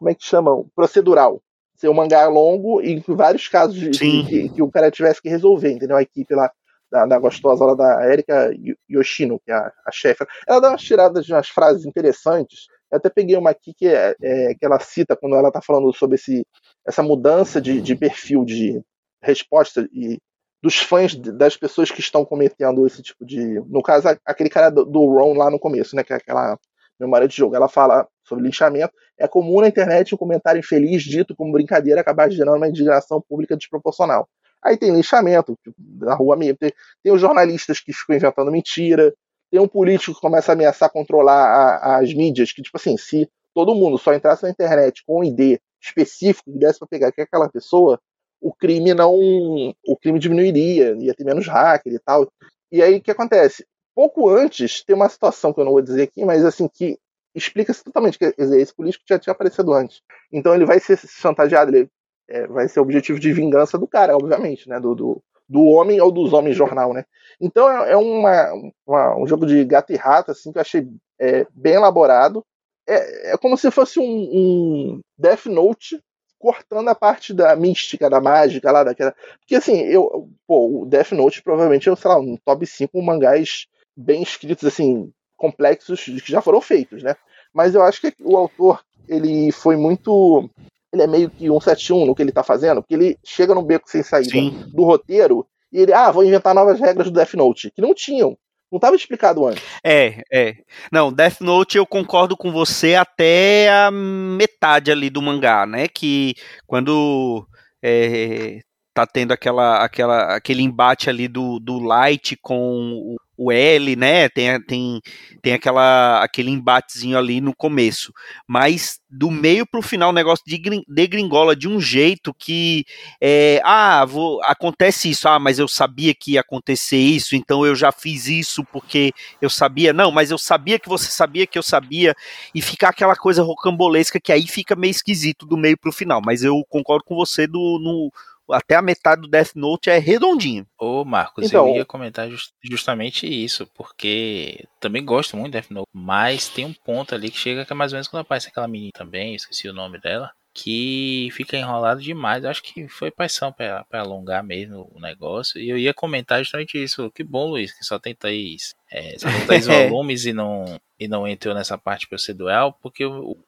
como é que chama? Procedural. Ser um mangá longo e vários casos de, que, que, o cara tivesse que resolver, entendeu? A equipe lá da, da gostosa lá da Erika Yoshino, que é a, a chefe. Ela dá umas tiradas de umas frases interessantes. Eu até peguei uma aqui que, é, é, que ela cita quando ela está falando sobre esse, essa mudança de, de perfil de resposta e dos fãs das pessoas que estão cometendo esse tipo de. No caso, aquele cara do, do Ron lá no começo, né? Que é aquela memória de jogo. Ela fala sobre linchamento. É comum na internet um comentário infeliz dito como brincadeira acabar gerando uma indignação pública desproporcional. Aí tem linchamento, tipo, na rua mesmo. Tem, tem os jornalistas que ficam inventando mentira. Tem um político que começa a ameaçar controlar a, as mídias, que, tipo assim, se todo mundo só entrasse na internet com um ID específico que desse para pegar aquela pessoa, o crime não. O crime diminuiria, ia ter menos hacker e tal. E aí o que acontece? Pouco antes, tem uma situação que eu não vou dizer aqui, mas assim, que explica-se totalmente. Quer dizer, esse político já tinha aparecido antes. Então ele vai ser chantageado, ele é, vai ser objetivo de vingança do cara, obviamente, né? Do, do, do homem ou dos homens jornal, né? Então é, é uma, uma, um jogo de gato e rato, assim, que eu achei é, bem elaborado. É, é como se fosse um, um Death Note cortando a parte da mística, da mágica lá daquela. Porque assim, eu, pô, o Death Note provavelmente é, sei lá, um top 5 mangás bem escritos, assim, complexos que já foram feitos, né? Mas eu acho que o autor, ele foi muito. Ele é meio que um 71 no que ele tá fazendo, porque ele chega no beco sem saída Sim. do roteiro e ele, ah, vou inventar novas regras do Death Note, que não tinham. Não estava explicado antes. É, é. Não, Death Note eu concordo com você até a metade ali do mangá, né? Que quando é, tá tendo aquela, aquela, aquele embate ali do, do Light com o, L, né? Tem, tem, tem aquela, aquele embatezinho ali no começo. Mas do meio pro final o negócio de degringola de um jeito que é, ah, vou, acontece isso, ah, mas eu sabia que ia acontecer isso, então eu já fiz isso porque eu sabia. Não, mas eu sabia que você sabia que eu sabia, e ficar aquela coisa rocambolesca que aí fica meio esquisito do meio pro final. Mas eu concordo com você do, no, até a metade do Death Note é redondinho. Ô, Marcos, Então- eu ia comentar just- justamente isso, porque também gosto muito de Death Note, mas tem um ponto ali que chega que é mais ou menos quando aparece aquela menina também, esqueci o nome dela, que fica enrolado demais. Eu acho que foi paixão pra alongar mesmo o negócio. E eu ia comentar justamente isso. Que bom, Luiz, que só tem três, é, só tem três volumes e não, e não entrou nessa parte procedural, porque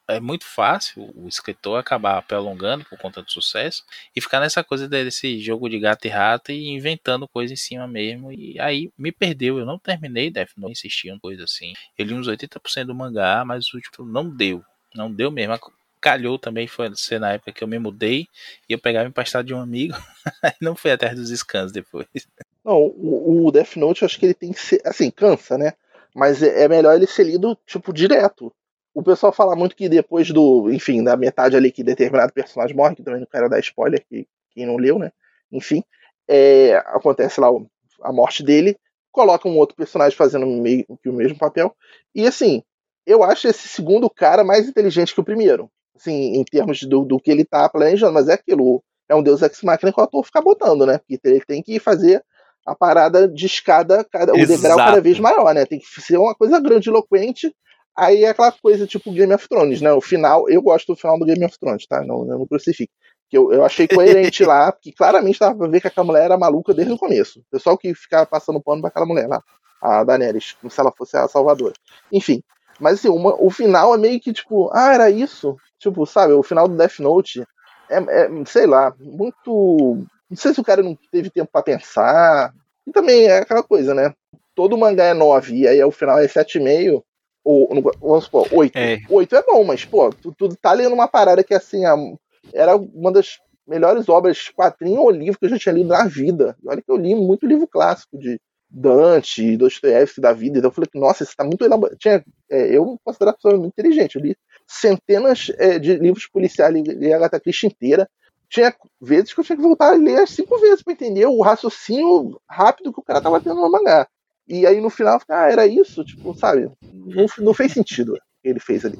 é muito fácil o escritor acabar prolongando por conta do sucesso e ficar nessa coisa desse jogo de gato e rato e inventando coisa em cima mesmo. E aí me perdeu. Eu não terminei Death Note, insisti em coisa assim. Eu li uns 80% do mangá, mas o último não deu. Não deu mesmo. Calhou também foi ser na época que eu me mudei e eu pegava emprestado de um amigo. Não fui atrás dos scans depois. Não, o, o Death Note eu acho que ele tem que ser. Assim, cansa, né? Mas é, é melhor ele ser lido, tipo, direto. O pessoal fala muito que depois do. Enfim, da metade ali que determinado personagem morre, que também não quero dar spoiler, que quem não leu, né? Enfim, é, acontece lá a morte dele, coloca um outro personagem fazendo meio que o mesmo papel. E assim, eu acho esse segundo cara mais inteligente que o primeiro. Assim, em termos do, do que ele tá planejando, mas é aquilo. É um Deus Ex Machina que o ator fica botando, né? Porque ele tem que fazer a parada de escada, cada, o degrau cada vez maior, né? Tem que ser uma coisa grandiloquente. Aí é aquela coisa tipo Game of Thrones, né? O final, eu gosto do final do Game of Thrones, tá? Não, não crucifique. Que eu, eu achei coerente lá, porque claramente dava pra ver que aquela mulher era maluca desde o começo. O pessoal que ficava passando pano pra aquela mulher lá, a Daenerys, como se ela fosse a salvadora. Enfim, mas assim, uma- o final é meio que tipo, ah, era isso? Tipo, sabe, o final do Death Note é, é, sei lá, muito. Não sei se o cara não teve tempo pra pensar. E também é aquela coisa, né? Todo mangá é 9 e aí o final é 7,5. Ou, vamos supor, 8. É. 8 é bom, mas, pô, tu, tu tá lendo uma parada que, assim, a- era uma das melhores obras, quadrinho ou livro que eu já tinha lido na vida. E olha que eu li muito livro clássico de Dante, Dostoiévski da vida. Então eu falei, nossa, isso tá muito elaborado. Tinha, é, eu me considero uma pessoa muito inteligente. Eu li centenas é, de livros policiais, li, a Agatha Christie inteira. Tinha vezes que eu tinha que voltar a ler as cinco vezes pra entender o raciocínio rápido que o cara tava tendo no mangá. E aí no final, ah, era isso? Tipo, sabe? Não, não fez sentido o que ele fez ali.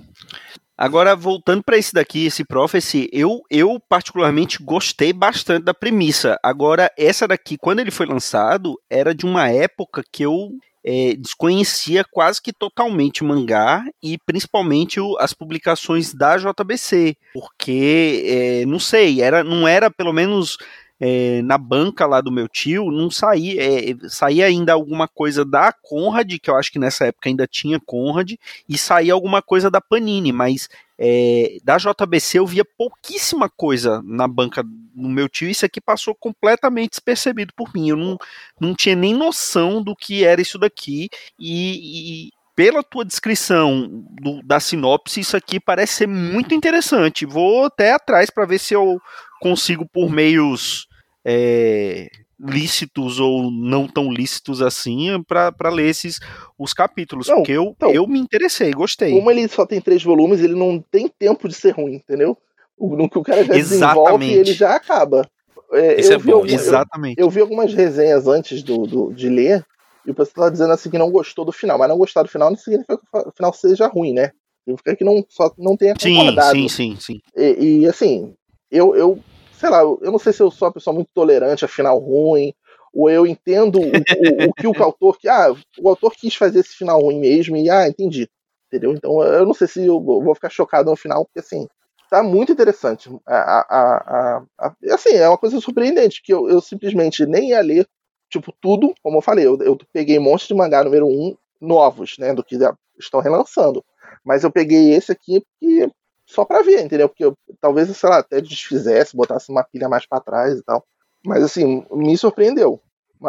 Agora, voltando para esse daqui, esse Prophecy, eu, eu particularmente gostei bastante da premissa. Agora, essa daqui, quando ele foi lançado, era de uma época que eu é, desconhecia quase que totalmente mangá e principalmente o- as publicações da JBC, porque, é, não sei, era, não era pelo menos é, na banca lá do meu tio, não saía, é, saía ainda alguma coisa da Conrad, que eu acho que nessa época ainda tinha Conrad, e saía alguma coisa da Panini, mas é, da JBC eu via pouquíssima coisa na banca no meu tio, isso aqui passou completamente despercebido por mim, eu não, não tinha nem noção do que era isso daqui, e, e pela tua descrição do- da sinopse, isso aqui parece ser muito interessante, vou até atrás para ver se eu consigo por meios é, lícitos ou não tão lícitos assim para ler esses os capítulos, Não, porque eu, então, eu me interessei, gostei. Como ele só tem três volumes, ele não tem tempo de ser ruim, entendeu? O, no que o cara já Exatamente. ele já acaba. É, Isso é vi bom, alguma- eu- Exatamente. eu vi algumas resenhas antes do, do- de ler, e o pessoal tá dizendo assim que não gostou do final, mas não gostar do final não significa que o final seja ruim, né? Significa que não, só não tenha Sim, concordado. sim, sim, sim. E, e, assim, eu, eu, sei lá, eu não sei se eu sou uma pessoa muito tolerante a final ruim, ou eu entendo o, o- o que o autor. que Ah, o autor quis fazer esse final ruim mesmo, e ah, entendi. Entendeu? Então eu não sei se eu vou ficar chocado no final, porque assim, tá muito interessante. A, a, a, a- assim, é uma coisa surpreendente, que eu, eu simplesmente nem ia ler, tipo, tudo, como eu falei, eu, eu peguei um monte de mangá número um novos, né, do que já estão relançando. Mas eu peguei esse aqui porque só pra ver, entendeu? Porque eu, talvez, sei lá, até desfizesse, botasse uma pilha mais pra trás e tal. Mas assim, me surpreendeu.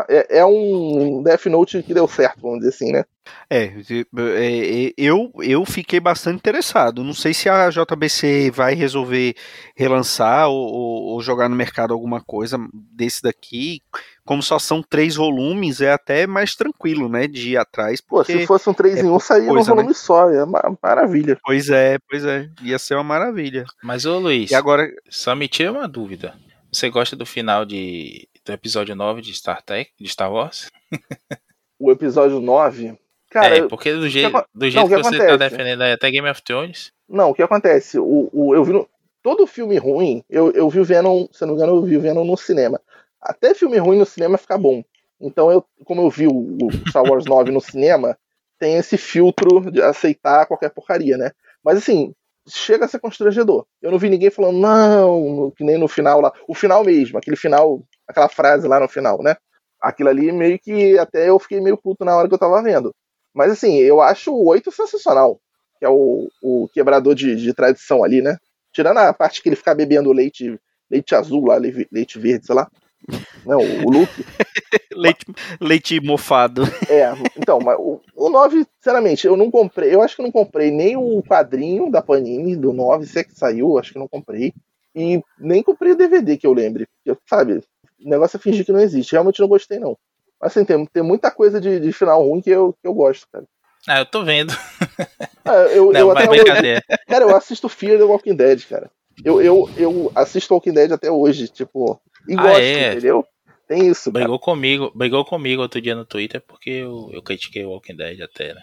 É, é um Death Note que deu certo, vamos dizer assim, né? É, é, eu, eu fiquei bastante interessado. Não sei se a JBC vai resolver relançar ou- ou jogar no mercado alguma coisa desse daqui. Como só são três volumes, é até mais tranquilo, né? De ir atrás. Pô, se fosse um 3 é em 1, pouca saía coisa, volume só. É uma maravilha. Pois é, pois é. Ia ser uma maravilha. Mas, ô Luiz, E agora, só me tira uma dúvida. Você gosta do final de, do episódio 9 de Star Trek, de Star Wars? O episódio 9. Cara, é, porque do jeito, aco- do jeito o que que, você acontece? tá defendendo aí até Game of Thrones. Não, o que acontece? O, o, eu vi no, todo filme ruim, eu, eu vi o Venom, se não me engano, eu vi o Venom no cinema. Até filme ruim no cinema fica bom. Então, eu, como eu vi o, Star Wars 9 no cinema, tem esse filtro de aceitar qualquer porcaria, né? Mas assim, chega a ser constrangedor. Eu não vi ninguém falando, não, que nem no final lá. O final mesmo, aquele final, aquela frase lá no final, né? Aquilo ali meio que até eu fiquei meio puto na hora que eu tava vendo. Mas assim, eu acho o 8 sensacional. Que é o, o quebrador de, de tradição ali, né? Tirando a parte que ele fica bebendo leite, leite azul lá, leite verde, sei lá. Não, o Luke. leite, leite mofado. É, então, mas o, o 9, sinceramente, eu não comprei. Eu acho que eu não comprei nem o quadrinho da Panini do 9, se é que saiu, acho que não comprei. E nem comprei o DVD que eu lembre. Eu, sabe, o negócio é fingir que não existe. Realmente não gostei, não. Mas assim, tem, tem muita coisa de, de final ruim que eu, que eu gosto, cara. Ah, eu tô vendo. É, eu, Não, eu mas até brincadeira. Cara, eu assisto Fear the Walking Dead, cara. Eu, eu, eu assisto Walking Dead até hoje, tipo, e Ah, gosto, é? entendeu? Tem isso, cara. Brigou comigo, brigou comigo outro dia no Twitter porque eu, eu critiquei o Walking Dead até, né?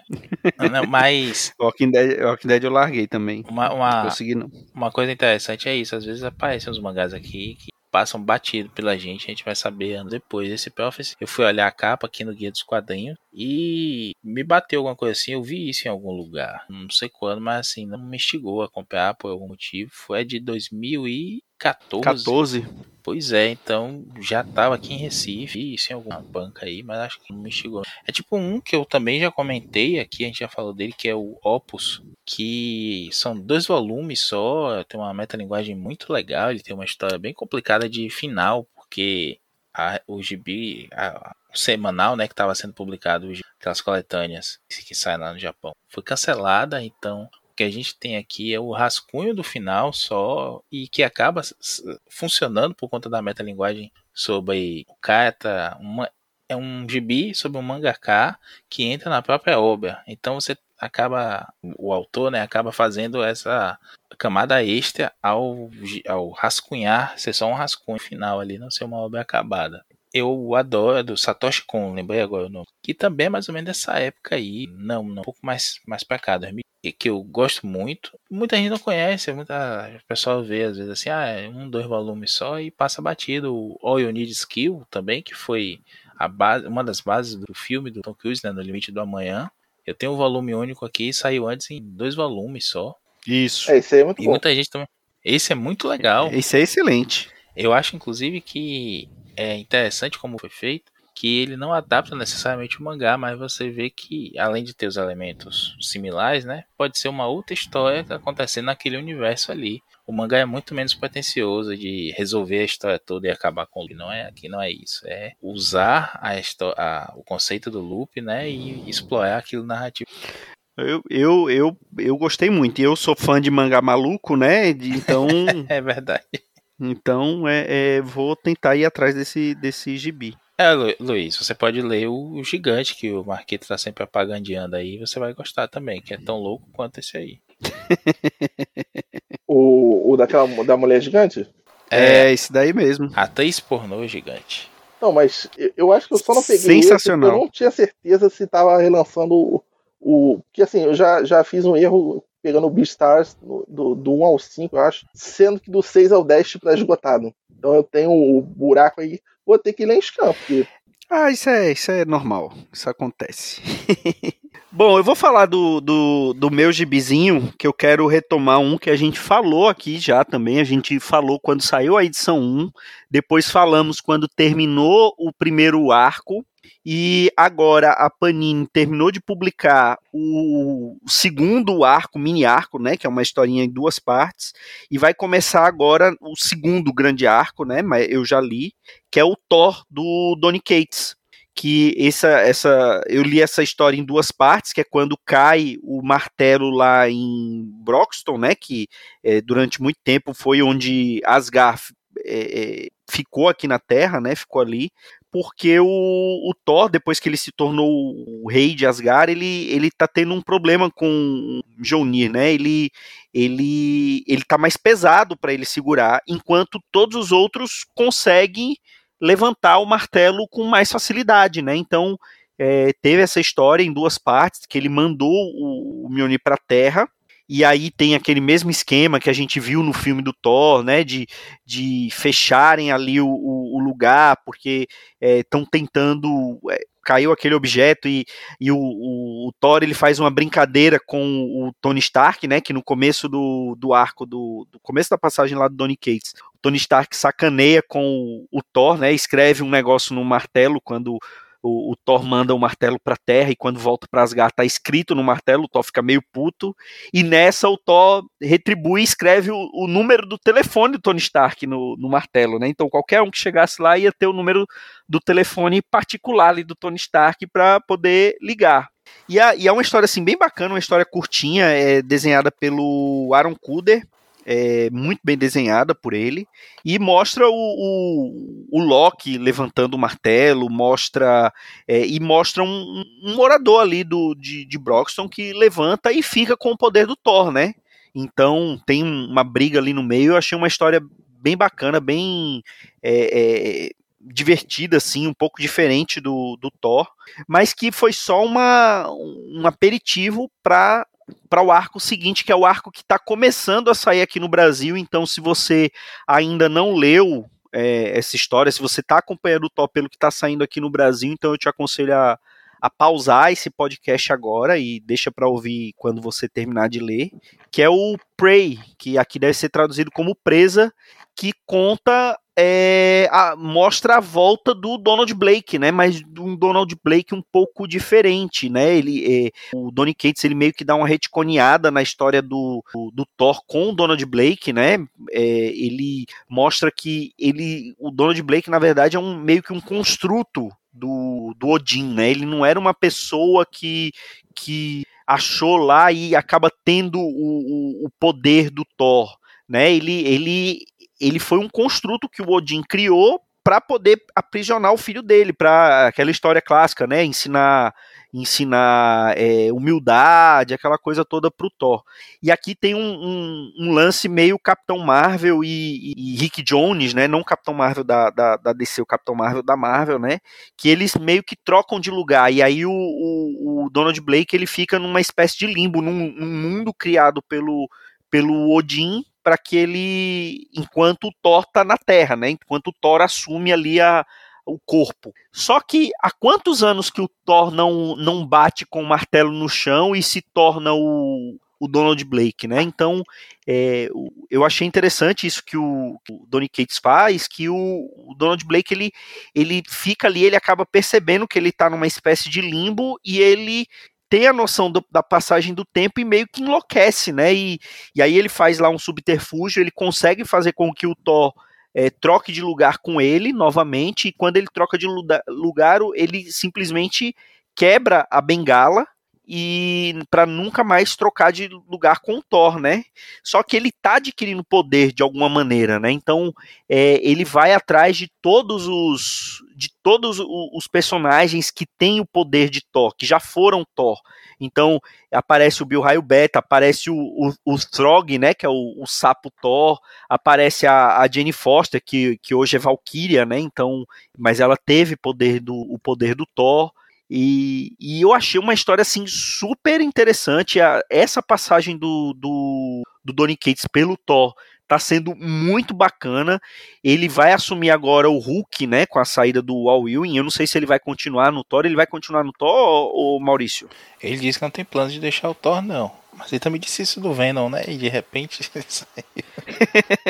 Não, mas Walking Dead, Walking Dead eu larguei também. uma, uma, consegui não. uma coisa interessante é isso. Às vezes aparecem uns mangás aqui que passam batido pela gente, a gente vai saber anos depois. Esse Prophecy, eu fui olhar a capa aqui no Guia dos Quadrinhos e me bateu alguma coisa assim. Eu vi isso em algum lugar, não sei quando, mas assim, não me instigou a comprar por algum motivo. Foi de 2014. 14. Pois é, então já tava aqui em Recife, isso em alguma banca aí, mas acho que não me chegou. É tipo um que eu também já comentei aqui, a gente já falou dele, que é o Opus, que são dois volumes só, tem uma metalinguagem muito legal, ele tem uma história bem complicada de final, porque a- o gibi, a- o semanal, né, que estava sendo publicado, aquelas coletâneas que saem lá no Japão, foi cancelada, então que a gente tem aqui é o rascunho do final só e que acaba funcionando por conta da metalinguagem sobre o tá uma, é um gibi sobre um mangaka que entra na própria obra. Então você acaba o autor, né, acaba fazendo essa camada extra ao, ao rascunhar, ser só um rascunho final ali, não ser uma obra acabada. Eu adoro é do Satoshi Kon, lembrei agora o nome. Que também é mais ou menos dessa época aí, não, não um pouco mais mais para cá, 2000 e que eu gosto muito. Muita gente não conhece, muita o pessoal vê às vezes assim, ah, é um, dois volumes só e passa batido. O All You Need is Kill também, que foi a base, uma das bases do filme do Tom Cruise, né, No Limite do Amanhã. Eu tenho um volume único aqui, saiu antes em dois volumes só. Isso. É, isso aí é muito E bom. muita gente também. Esse é muito legal. Esse é excelente. Eu acho, inclusive, que é interessante como foi feito, que ele não adapta necessariamente o mangá, mas você vê que, além de ter os elementos similares, né, pode ser uma outra história acontecendo naquele universo ali. O mangá é muito menos pretensioso de resolver a história toda e acabar com o loop. Não é aqui, não é isso. É usar a a- o conceito do loop, né, e explorar aquilo narrativo. Eu, eu, eu, eu gostei muito. E eu sou fã de mangá maluco, né? Então, É verdade. Então é, é, vou tentar ir atrás desse, desse gibi. É, Lu- Luiz, você pode ler o, o Gigante, que o Marquito tá sempre propagandeando aí, você vai gostar também, que é tão louco quanto esse aí. O, o daquela da mulher gigante? É, esse daí mesmo. Atriz pornô gigante. Não, mas eu, eu acho que eu só não peguei Sensacional. esse, porque eu não tinha certeza se tava relançando o. o que assim, eu já, já fiz um erro pegando o Beastars no- do, do 1 ao 5, eu acho, sendo que do 6 ao 10 tipo, tá esgotado. Então eu tenho o buraco aí, vou ter que ler em scan, porque Ah, isso é, isso é normal. Isso acontece. Bom, eu vou falar do, do, do meu gibizinho, que eu quero retomar um que a gente falou aqui já também. A gente falou quando saiu a edição 1, depois falamos quando terminou o primeiro arco, e agora a Panini terminou de publicar o segundo arco, mini arco, né, que é uma historinha em duas partes, e vai começar agora o segundo grande arco, né, mas eu já li, que é o Thor do Donny Cates. Que essa, essa, eu li essa história em duas partes, que é quando cai o martelo lá em Broxton, né? Que é, durante muito tempo foi onde Asgard é, é, ficou aqui na Terra, né? Ficou ali, porque o, o, Thor, depois que ele se tornou o rei de Asgard, ele, ele tá tendo um problema com Mjolnir, né? Ele, ele, ele tá mais pesado para ele segurar, enquanto todos os outros conseguem levantar o martelo com mais facilidade, né? Então é, teve essa história em duas partes que ele mandou o, o Mjolnir para a Terra e aí tem aquele mesmo esquema que a gente viu no filme do Thor, né, de, de fecharem ali o, o lugar, porque estão é, tentando é, caiu aquele objeto e, e o, o, o, Thor ele faz uma brincadeira com o Tony Stark, né? Que no começo do, do arco do, do começo da passagem lá do Donny Cates, o Tony Stark sacaneia com o, o Thor, né? Escreve um negócio no martelo quando o, o Thor manda o martelo para terra e quando volta para Asgard tá escrito no martelo, o Thor fica meio puto e nessa o Thor retribui e escreve o, o número do telefone do Tony Stark no, no, martelo, né? Então qualquer um que chegasse lá ia ter o número do telefone particular ali do Tony Stark para poder ligar. E, a, e é uma história assim bem bacana, uma história curtinha, é desenhada pelo Aaron Kuder, é, muito bem desenhada por ele, e mostra o, o, o Loki levantando o martelo, mostra é, e mostra um, um, morador ali do, de, de Broxton que levanta e fica com o poder do Thor, né? Então tem uma briga ali no meio, eu achei uma história bem bacana, bem é, é divertida, assim, um pouco diferente do, do Thor, mas que foi só uma, um aperitivo para para o arco seguinte, que é o arco que está começando a sair aqui no Brasil. Então, se você ainda não leu é, essa história, se você está acompanhando o top pelo que está saindo aqui no Brasil, então eu te aconselho a, a pausar esse podcast agora e deixa para ouvir quando você terminar de ler, que é o Prey, que aqui deve ser traduzido como Presa, que conta é, a, mostra a volta do Donald Blake, né? Mas um Donald Blake um pouco diferente, né? Ele, é, o Donny Cates ele meio que dá uma retconeada na história do, do, do Thor com o Donald Blake, né? É, ele mostra que ele, o Donald Blake na verdade é um meio que um construto do, do Odin, né? Ele não era uma pessoa que que achou lá e acaba tendo o, o, o poder do Thor, né? Ele, ele ele foi um construto que o Odin criou para poder aprisionar o filho dele, para aquela história clássica, né? Ensinar, ensinar é, humildade, aquela coisa toda para o Thor. E aqui tem um, um, um, lance meio Capitão Marvel e, e, Rick Jones, né? Não Capitão Marvel da, da, da, DC, o Capitão Marvel da Marvel, né? Que eles meio que trocam de lugar. E aí o, o, o Donald Blake ele fica numa espécie de limbo, num, num mundo criado pelo, pelo Odin para que ele, enquanto o Thor tá na Terra, né? Enquanto o Thor assume ali a, o corpo. Só que há quantos anos que o Thor não, não bate com o martelo no chão e se torna o, o Donald Blake, né? Então, é, eu achei interessante isso que o, o Donny Cates faz, que o, o, Donald Blake ele, ele fica ali, ele acaba percebendo que ele está numa espécie de limbo e ele tem a noção do, da passagem do tempo e meio que enlouquece, né? E, e aí ele faz lá um subterfúgio, ele consegue fazer com que o Thor é, troque de lugar com ele novamente, e quando ele troca de lugar, ele simplesmente quebra a bengala e para nunca mais trocar de lugar com o Thor, né? Só que ele tá adquirindo poder de alguma maneira, né? Então é, ele vai atrás de todos os de todos os personagens que têm o poder de Thor, que já foram Thor. Então aparece o Bill Raio Beta, aparece o, o, o Throg, né? Que é o, o sapo Thor, aparece a, a Jenny Foster, que, que hoje é Valkyria, né? Então, mas ela teve poder do, o poder do Thor. E, e, eu achei uma história assim super interessante. A, essa passagem do, do, do Donny Cates pelo Thor tá sendo muito bacana. Ele vai assumir agora o Hulk, né, com a saída do Al Ewing. Eu não sei se ele vai continuar no Thor. Ele vai continuar no Thor ou, Maurício? Ele disse que não tem plano de deixar o Thor, não. Mas ele também disse isso do Venom, né? E de repente saiu.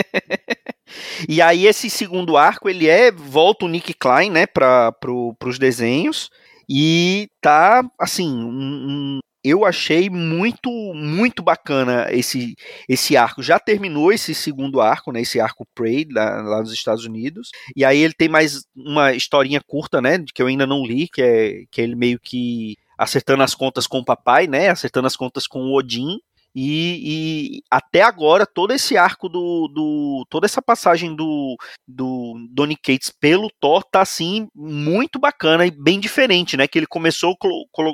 e aí esse segundo arco ele é volta o Nick Klein, né, para pro, os desenhos e tá, assim, um, um, eu achei muito, muito bacana esse, esse arco. Já terminou esse segundo arco, né? Esse arco Prey lá, lá nos Estados Unidos. E aí ele tem mais uma historinha curta, né? Que eu ainda não li, que é, que é ele meio que acertando as contas com o papai, né? Acertando as contas com o Odin. E, e, até agora, todo esse arco do. do toda essa passagem do, do Donny Cates pelo Thor tá assim muito bacana e bem diferente, né? Que ele começou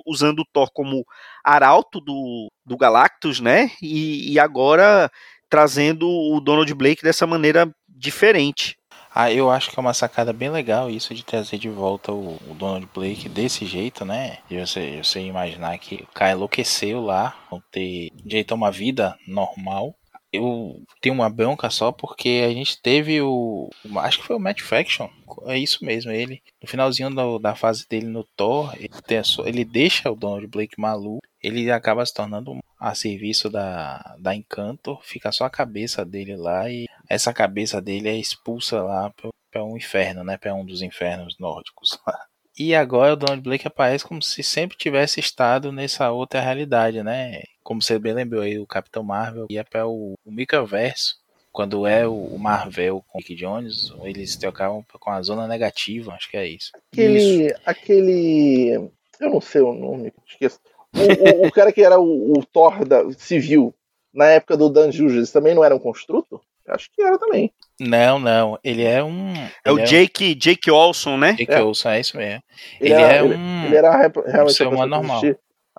usando o Thor como arauto do, do Galactus, né? E, e agora trazendo o Donald Blake dessa maneira diferente. Ah, eu acho que é uma sacada bem legal isso de trazer de volta o, o Donald Blake desse jeito, né? De você, você imaginar que o cara enlouqueceu lá, não ter direito a uma vida normal. Eu tenho uma bronca só porque a gente teve o. Acho que foi o Matt Faction. É isso mesmo, ele. No finalzinho do, da fase dele no Thor, ele, tem ele deixa o Donald Blake maluco. Ele acaba se tornando a serviço da, da Encanto. Fica só a cabeça dele lá e essa cabeça dele é expulsa lá para um inferno, né? Para um dos infernos nórdicos lá. E agora o Donald Blake aparece como se sempre tivesse estado nessa outra realidade, né? Como você bem lembrou aí, o Capitão Marvel ia para o, o microverso. Quando é o, o Marvel com o Nick Jones, eles trocavam com a zona negativa, acho que é isso. Aquele. Aquele. Eu não sei o nome, esqueço. O, o- o cara que era o, Thor da, civil na época do Dan Jujas também não era um construto? Acho que era também. Não, não, ele é um. É o Jake, Jake Olson, né? Jake É. Olson, é isso mesmo. Ele, Ele é ele, um- ele era rep- realmente ser uma humano normal.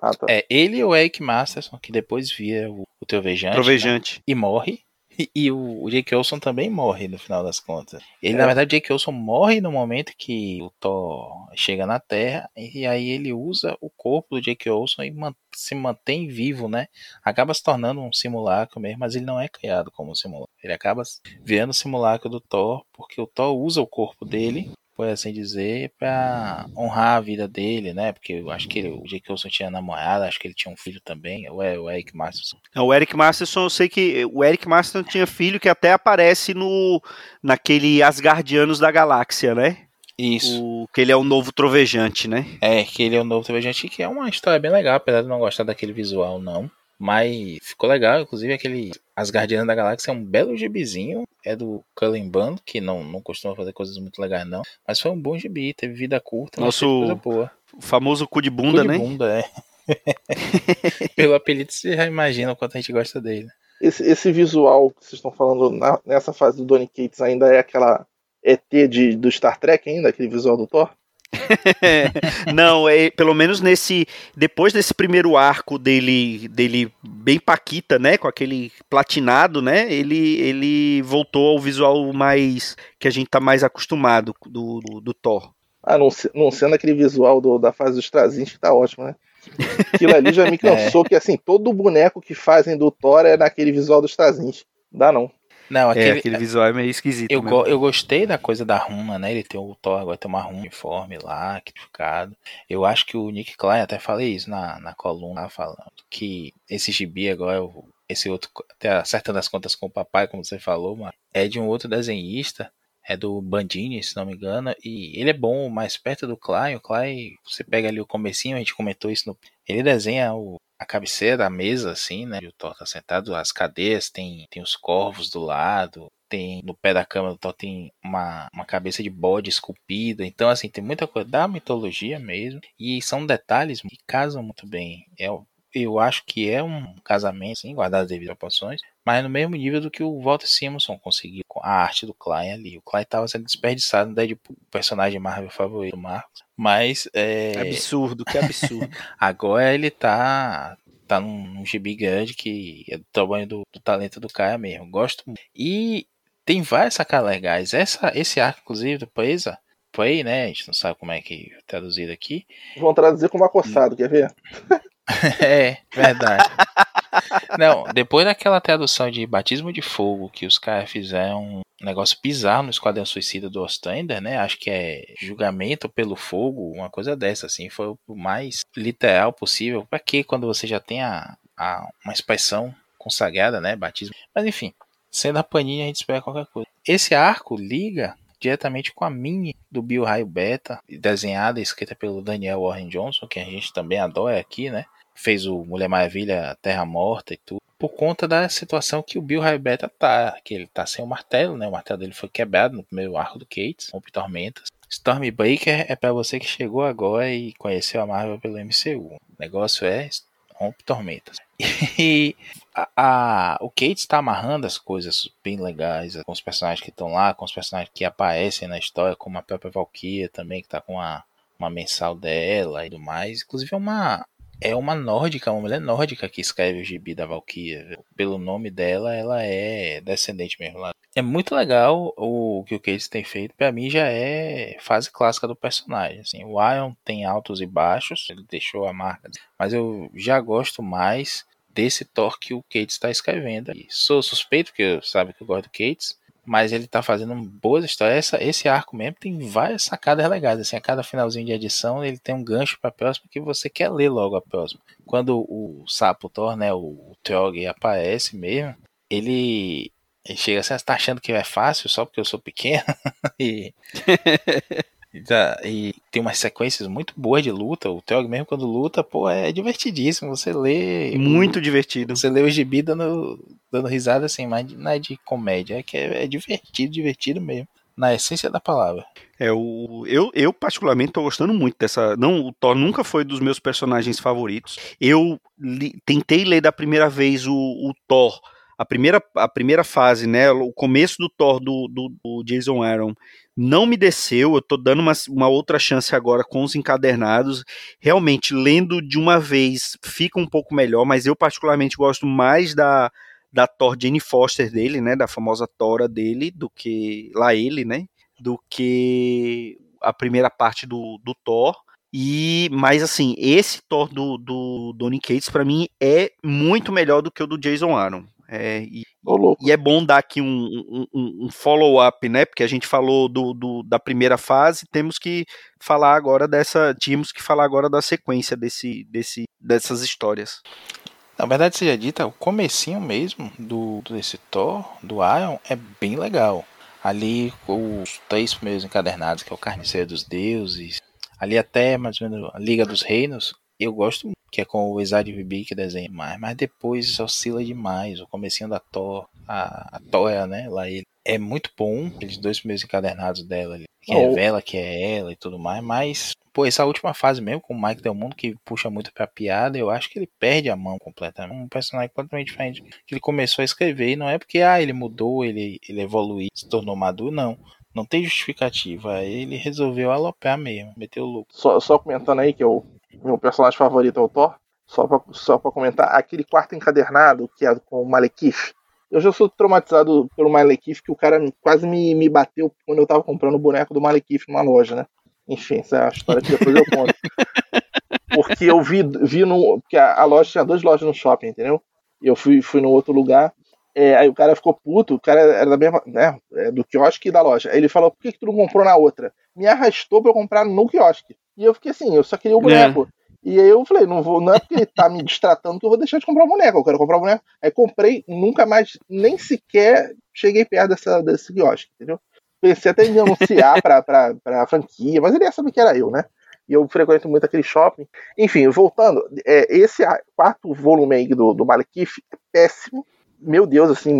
Ah, tá. É, ele e o Eric Masterson, que depois via o, o Trovejante. né? Trovejante. e morre. E, o, o Jake Olson também morre no final das contas. Ele, É. na verdade, o Jake Olson morre no momento que o Thor chega na Terra. E aí ele usa o corpo do Jake Olson e man- se mantém vivo, né? Acaba se tornando um simulacro mesmo, mas ele não é criado como um simulacro. Ele acaba virando o simulacro do Thor, porque o Thor usa o corpo dele. Por assim dizer, pra honrar a vida dele, né? Porque eu acho que ele- o Jake tinha namorada, acho que ele tinha um filho também, ou é o Eric Masterson. É, O Eric Masterson, eu sei que o Eric Masterson tinha filho que até aparece no naquele Asgardianos da Galáxia, né? Isso. O, que ele é o novo trovejante, né? É, que ele é o novo Trovejante, que é uma história bem legal, apesar de não gostar daquele visual, não. Mas ficou legal, inclusive aquele As Guardianas da Galáxia é um belo gibizinho, é do Cullen Bunn, que não, não costuma fazer coisas muito legais não, mas foi um bom gibi, teve vida curta, Nosso coisa boa. O famoso cu de bunda, Cu de né? bunda, é. Pelo apelido você já imagina o quanto a gente gosta dele. Esse, esse visual que vocês estão falando na- nessa fase do Donny Cates ainda é aquela ET de, do Star Trek ainda, aquele visual do Thor? Não, é, pelo menos nesse. Depois desse primeiro arco dele, dele bem paquita, né? Com aquele platinado, né? Ele, ele voltou ao visual mais. que a gente tá mais acostumado do, do, do Thor. Ah, não, não sendo aquele visual do- da fase dos Trazinhos que tá ótimo, né? Aquilo ali já me cansou, que assim, todo boneco que fazem do Thor é naquele visual dos Trazinhos. Dá não. Não, é, aquele, aquele visual é meio esquisito. Eu, go- eu gostei da coisa da runa, né? Ele tem o Thor agora tem uma runa uniforme lá, criticado. Eu acho que o Nick Klein, até falei isso na, na coluna, falando que esse gibi agora, o- esse outro, até acertando as contas com o papai, como você falou, mano, é de um outro desenhista, é do Bandini, se não me engano, e ele é bom, mais perto do Klein, o Klein, você pega ali o comecinho, a gente comentou isso no... Ele desenha o, a cabeceira da mesa, assim, né? E o Thor tá sentado, as cadeiras, tem, tem os corvos do lado, tem no pé da cama do Thor tem uma, uma cabeça de bode esculpida. Então, assim, tem muita coisa da mitologia mesmo. E são detalhes que casam muito bem. É, eu acho que é um casamento, sim, guardado as devidas proporções, mas no mesmo nível do que o Walter Simonson conseguiu com a arte do Klein ali. O Klein estava sendo desperdiçado no Deadpool, o personagem Marvel favorito do Marcos. Mas é, Absurdo, que absurdo. Agora ele tá tá num, num gibi grande que é do tamanho do, do talento do cara mesmo. Gosto muito. E tem várias sacadas legais. Essa, esse arco, inclusive, do Presa, Prey, né? A gente não sabe como é que é traduzido aqui. Vão traduzir como acossado, quer ver? é, verdade. Não, depois daquela tradução de Batismo de Fogo que os caras fizeram um negócio bizarro no Esquadrão Suicida do Ostrander, né? Acho que é julgamento pelo fogo, uma coisa dessa, assim. Foi o mais literal possível. Pra que quando você já tem a, a- uma expressão consagrada, né? Batismo. Mas enfim, sendo a paninha, a gente espera qualquer coisa. Esse arco liga diretamente com a mini do Bill Raio Beta, desenhada e escrita pelo Daniel Warren Johnson, que a gente também adora aqui, né? Fez o Mulher Maravilha Terra Morta e tudo. Por conta da situação que o Bill Raio Beta tá, que ele tá sem o martelo, né? O martelo dele foi quebrado no primeiro arco do Cates, Rompe Tormentas. Stormbreaker é para você que chegou agora e conheceu a Marvel pelo MCU. O negócio é Rompe Tormentas. E a, a- o Kate está amarrando as coisas bem legais com os personagens que estão lá, com os personagens que aparecem na história, como a própria Valkyria também, que está com uma, uma mensal dela e tudo mais. Inclusive é uma, é uma nórdica, uma mulher nórdica que escreve o gibi da Valkyria. Pelo nome dela, ela é descendente mesmo. É muito legal o que o Case tem feito. Para mim já é fase clássica do personagem. Assim, o Ion tem altos e baixos, ele deixou a marca, mas eu já gosto mais desse Thor que o Cates está escrevendo. E sou suspeito, porque sabe que eu gosto do Cates, mas ele tá fazendo boas histórias. Essa, esse arco mesmo tem várias sacadas legais. Assim, a cada finalzinho de edição ele tem um gancho para próxima que você quer ler logo a próxima. Quando o sapo Thor, né, o, o Trog aparece mesmo, ele, ele chega assim, tá achando que é fácil só porque eu sou pequeno? e E tem umas sequências muito boas de luta. O Theog mesmo quando luta, pô, é divertidíssimo. Você lê. Muito divertido. Você lê o gibi dando, dando risada assim, mas não é de comédia. É que é, é divertido, divertido mesmo. Na essência da palavra. É, o, eu, eu particularmente tô gostando muito dessa. Não, o Thor nunca foi dos meus personagens favoritos. Eu li, tentei ler da primeira vez o, o Thor a primeira, a primeira fase, né, o começo do Thor do, do, do Jason Aaron não me desceu, eu tô dando uma, uma outra chance agora com os encadernados, realmente lendo de uma vez fica um pouco melhor, mas eu particularmente gosto mais da, da Thor Jane Foster dele, né, da famosa Tora dele, do que, lá ele, né, do que a primeira parte do, do Thor, e, mas assim, esse Thor do, do Donny Cates para mim é muito melhor do que o do Jason Aaron. É, e, e, é bom dar aqui um, um, um follow-up, né? Porque a gente falou do, do, da primeira fase, temos que falar agora dessa. Tínhamos que falar agora da sequência desse, desse, dessas histórias. Na verdade, seja dita, o comecinho mesmo do, desse Thor, do Ion, é bem legal. Ali, os três primeiros encadernados, que é o Carniceiro dos Deuses, ali até mais ou menos a Liga dos Reinos, eu gosto muito que é com o Isaac Bibi que desenha mais, mas depois oscila demais. O comecinho da Thor, a, a Thor, né, lá ele é muito bom, aqueles dois primeiros encadernados dela ali, que oh. revela que é ela e tudo mais, mas pô, essa última fase mesmo com o Mike Del Mundo que puxa muito pra piada, eu acho que ele perde a mão completamente. Um personagem completamente diferente que ele começou a escrever e não é porque ah, ele mudou, ele ele evoluiu, se tornou maduro, não. Não tem justificativa. Ele resolveu aloprar mesmo, meteu o louco. Só, só comentando aí que eu meu personagem favorito é o Thor. Só pra, só pra comentar, aquele quarto encadernado que é com o Malekith. Eu já sou traumatizado pelo Malekith, que o cara quase me, me bateu quando eu tava comprando o boneco do Malekith numa loja, né? Enfim, essa é a história que depois eu conto. Porque eu vi, vi no. Porque a, a loja tinha duas lojas no shopping, entendeu? Eu fui, fui no outro lugar. É, aí o cara ficou puto, o cara era da mesma, né, é, do quiosque e da loja. Aí ele falou, por que, que tu não comprou na outra? Me arrastou pra eu comprar no quiosque. E eu fiquei assim, eu só queria o boneco. É. E aí eu falei, não vou, não é porque ele tá me distratando que eu vou deixar de comprar o boneco, eu quero comprar o boneco. Aí comprei, nunca mais, nem sequer cheguei perto dessa, desse quiosque, entendeu? Pensei até em denunciar pra, pra, pra franquia, mas ele ia saber que era eu, né? E eu frequento muito aquele shopping. Enfim, voltando, é, esse quarto volume aí do, do Malekith é péssimo. Meu Deus, assim,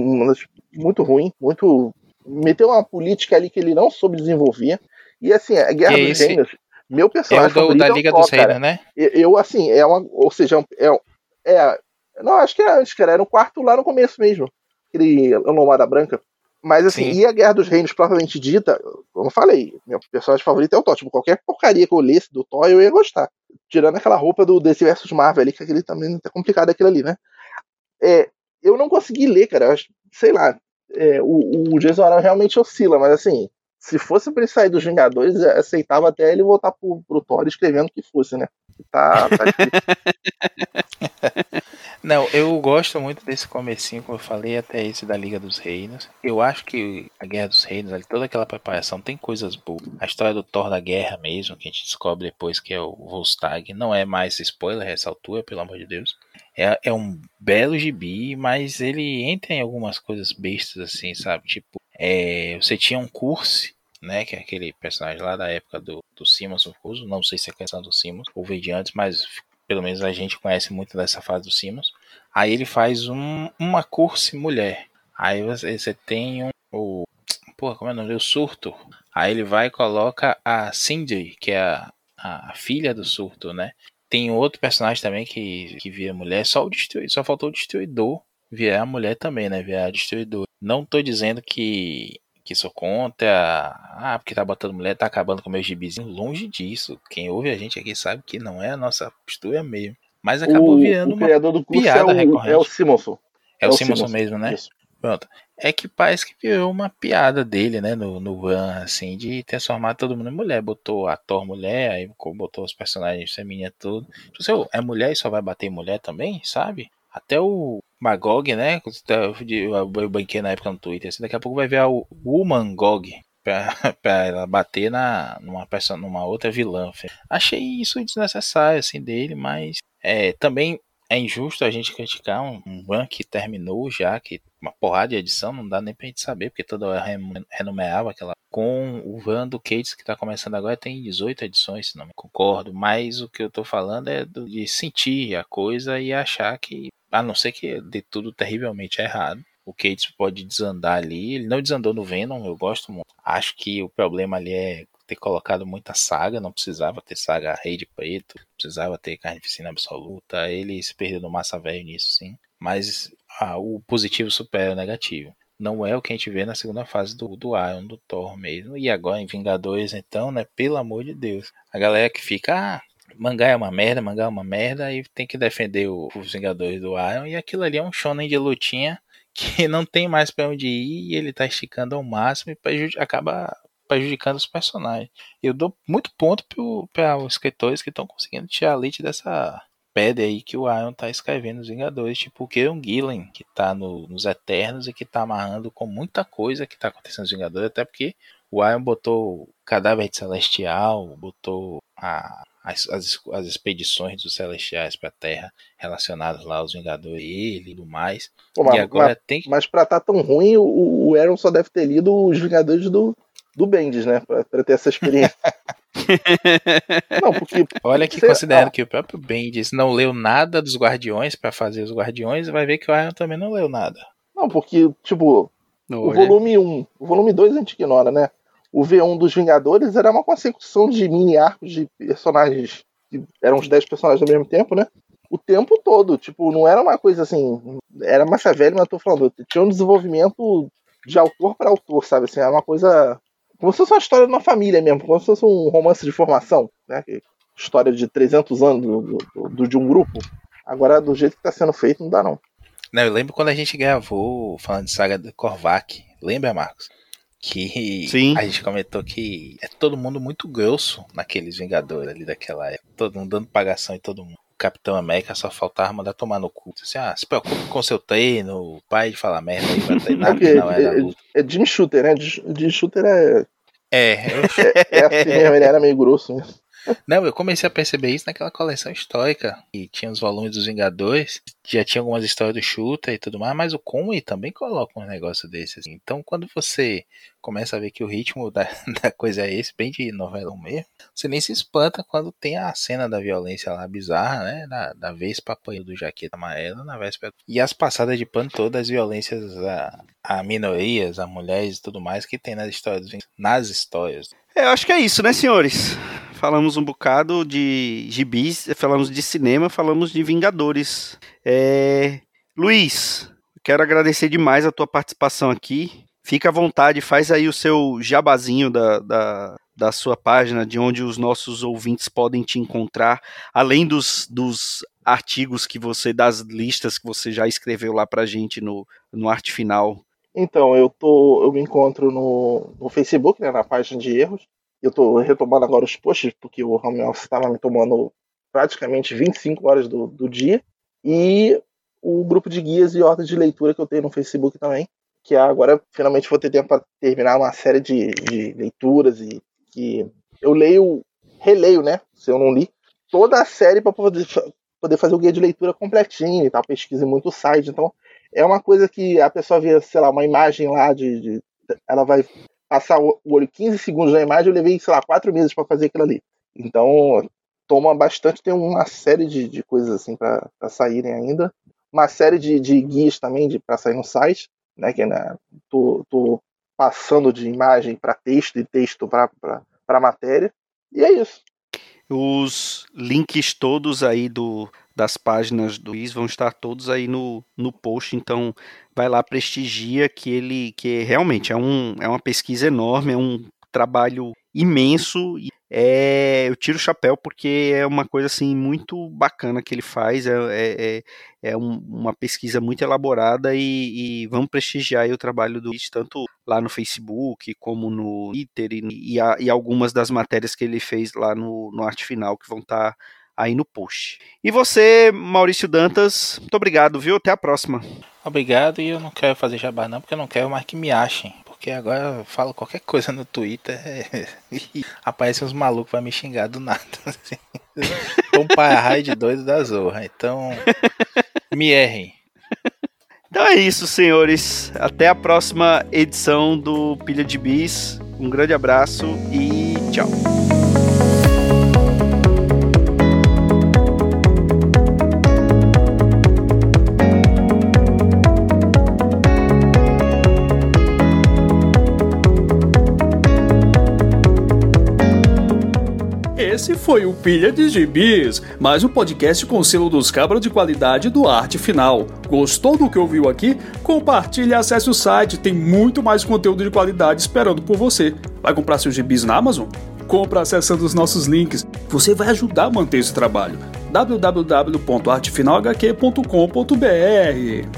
muito ruim, muito. Meteu uma política ali que ele não soube desenvolver. E assim, a Guerra que dos Gênios meu personagem é o do, da Liga é dos Reinos, né? Eu, assim, é uma. Ou seja, é. é não, acho que era antes, cara. Era um quarto lá no começo mesmo. Aquele Lomada Branca. Mas assim, Sim. e a Guerra dos Reinos, propriamente dita, como eu falei, meu personagem favorito é o Thor. Tipo, qualquer porcaria que eu lesse do Thor, eu ia gostar. Tirando aquela roupa do DC vs Marvel ali, que aquele também tá complicado aquilo ali, né? É, eu não consegui ler, cara. Acho, sei lá. É, o, o Jason Aaron realmente oscila, mas assim, se fosse pra ele sair dos Vingadores, aceitava até ele voltar pro, pro Thor escrevendo o que fosse, né? Tá, tá Não, eu gosto muito desse comecinho, como eu falei, até esse da Liga dos Reinos. Eu acho que a Guerra dos Reinos, toda aquela preparação tem coisas boas. A história do Thor da Guerra mesmo, que a gente descobre depois que é o Volstagg, não é mais spoiler essa altura, pelo amor de Deus. É, é um belo gibi, mas ele entra em algumas coisas bestas assim, sabe? Tipo, é, você tinha um curso, né? Que é aquele personagem lá da época do, do Simmons Confuso. Não sei se é questão do Simmons ou veio de antes, mas pelo menos a gente conhece muito dessa fase do Simmons. Aí ele faz um, uma curse mulher. Aí você, você tem um. O, porra, como é o nome? O surto. Aí ele vai e coloca a Cindy, que é a, a filha do surto, né? Tem outro personagem também que, que vira mulher, só o destruidor, só faltou o destruidor virar mulher também, né? Virar destruidor. Não tô dizendo que que sou contra, ah, porque tá botando mulher, tá acabando com o meu gibizinho. Longe disso. Quem ouve a gente aqui sabe que não é a nossa postura mesmo. Mas acabou o, virando o uma criador do curso piada é o, recorrente. é o Simonson. É, É o o Simonson Simonson, mesmo, né? Isso. Pronto. É que parece que virou uma piada dele, né? No, no Van, assim, de transformar todo mundo em mulher. Botou a Thor mulher, aí botou os personagens femininos tudo. Tipo assim, "Ô, é mulher e só vai bater mulher também, sabe? Até o Magog, né? Eu banquei na época no Twitter, assim, daqui a pouco vai ver a Woman Gog. Pra, pra ela bater na, numa, pessoa, numa outra vilã. Achei isso desnecessário, assim, dele, mas é, também é injusto a gente criticar um, um que terminou já, que uma porrada de edição, não dá nem pra gente saber, porque toda hora renumerava aquela. Com o Van do Cates, que tá começando agora, tem 18 edições, se não me concordo, mas o que eu tô falando é do- de sentir a coisa e achar que, a não ser que dê tudo terrivelmente errado, o Cates pode desandar ali. Ele não desandou no Venom, eu gosto muito. Acho que o problema ali é ter colocado muita saga, não precisava ter saga Rei de Preto, precisava ter Carnificina Absoluta. Ele se perdeu no massa velho nisso, sim. Mas ah, o positivo supera o negativo. Não é o que a gente vê na segunda fase do, do Iron, do Thor mesmo. E agora em Vingadores, então, né? Pelo amor de Deus. A galera que fica, ah, mangá é uma merda, mangá é uma merda, e tem que defender o- os Vingadores do Iron. E aquilo ali é um shonen de lutinha que não tem mais pra onde ir e ele tá esticando ao máximo e acaba prejudicando os personagens. Eu dou muito ponto para os escritores que estão conseguindo tirar leite dessa pedra aí que o Iron tá escrevendo nos Vingadores, tipo o Kieron Gillen, que tá no- nos Eternos e que tá amarrando com muita coisa que tá acontecendo nos Vingadores, até porque o Iron botou o cadáver de Celestial, botou a- as, as, as expedições dos Celestiais pra Terra relacionadas lá aos Vingadores e ele e tudo mais. Pô, e mas, agora mas, tem mas pra tá tão ruim, o, o Aaron só deve ter lido os Vingadores do, do Bendis, né? Pra, pra ter essa experiência. Não, porque Olha que considerando ah. que o próprio Bendis não leu nada dos Guardiões pra fazer os Guardiões, vai ver que o Iron também não leu nada. Não, porque, tipo, o volume 1, o volume 2 a gente ignora, né? O V1 dos Vingadores era uma consecução de mini arcos de personagens que eram uns 10 personagens ao mesmo tempo, né? O tempo todo, tipo, não era uma coisa assim, era massa velha, mas eu tô falando, tinha um desenvolvimento de autor para autor, sabe? Assim, era uma coisa como se fosse uma história de uma família mesmo, como se fosse um romance de formação, né? História de 300 anos do, do- do- de um grupo. Agora, do jeito que tá sendo feito, não dá não. Não, eu lembro quando a gente gravou falando de saga do Korvac. Lembra, Marcos? Que Sim. a gente comentou que é todo mundo muito grosso naqueles Vingadores ali daquela época. Todo mundo dando pagação em todo mundo. Capitão América só faltava mandar tomar no cu. Assim, ah, se preocupe com seu treino, pai de falar merda aí, vai treinar que não é da luta. é Jim Shooter, né? Jim Shooter é, É, eu é assim mesmo, ele era meio grosso mesmo. Não, eu comecei a perceber isso naquela coleção histórica. E tinha os volumes dos Vingadores. Já tinha algumas histórias do Shooter e tudo mais. Mas o Conway também coloca um negócio desses. Então, quando você começa a ver que o ritmo da, da coisa é esse, bem de novelão mesmo, você nem se espanta quando tem a cena da violência lá bizarra, né? Da, da Vespa apanhando do jaqueta amarela na véspera. E as passadas de pano todas as violências a, a minorias, a mulheres e tudo mais que tem nas histórias. Nas histórias. É, eu acho que é isso, né, senhores? Falamos um bocado de gibis, falamos de cinema, falamos de Vingadores. É... Luiz, quero agradecer demais a tua participação aqui. Fica à vontade, faz aí o seu jabazinho da, da, da sua página, de onde os nossos ouvintes podem te encontrar, além dos, dos artigos que você, das listas que você já escreveu lá pra gente no, no arte final. Então, eu tô. Eu me encontro no, no Facebook, né, na página de erros. Eu tô retomando agora os posts, porque o home office estava me tomando praticamente 25 horas do, do dia. E o grupo de guias e ordens de leitura que eu tenho no Facebook também. Que agora finalmente vou ter tempo para terminar uma série de, de leituras e que eu leio, releio, né? Se eu não li, toda a série para poder, poder fazer o guia de leitura completinho e tal. Pesquise muito site. Então, é uma coisa que a pessoa vê, sei lá, uma imagem lá de. de- ela vai passar o olho 15 segundos na imagem, eu levei, sei lá, quatro meses para fazer aquilo ali. Então, toma bastante, tem uma série de, de coisas assim para saírem ainda. Uma série de, de guias também para sair no site, né? Que né, tô, tô passando de imagem para texto e texto para matéria. E é isso. Os links todos aí do, das páginas do Luiz vão estar todos aí no, no post, então vai lá, prestigia que ele que realmente é, um, é uma pesquisa enorme, é um trabalho imenso e é, eu tiro o chapéu porque é uma coisa assim muito bacana que ele faz, é, é, é, é um, uma pesquisa muito elaborada e, e vamos prestigiar o trabalho do It, tanto lá no Facebook como no Twitter e, e, a, e, algumas das matérias que ele fez lá no, no Arte Final que vão estar tá aí no post. E você, Maurício Dantas, muito obrigado, viu? Até a próxima. Obrigado, e eu não quero fazer jabá não, porque eu não quero mais que me achem porque agora eu falo qualquer coisa no Twitter é... e aparece uns malucos pra me xingar do nada. Assim. Um pai doido da Zorra. Então, me errem. Então é isso, senhores. Até a próxima edição do Pilha de Bis. Um grande abraço e tchau. Esse foi o Pilha de Gibis, mais um podcast com selo dos cabras de qualidade do Arte Final. Gostou do que ouviu aqui? Compartilhe e acesse o site, tem muito mais conteúdo de qualidade esperando por você. Vai comprar seus gibis na Amazon? Compra acessando os nossos links. Você vai ajudar a manter esse trabalho. www.artefinalhq.com.br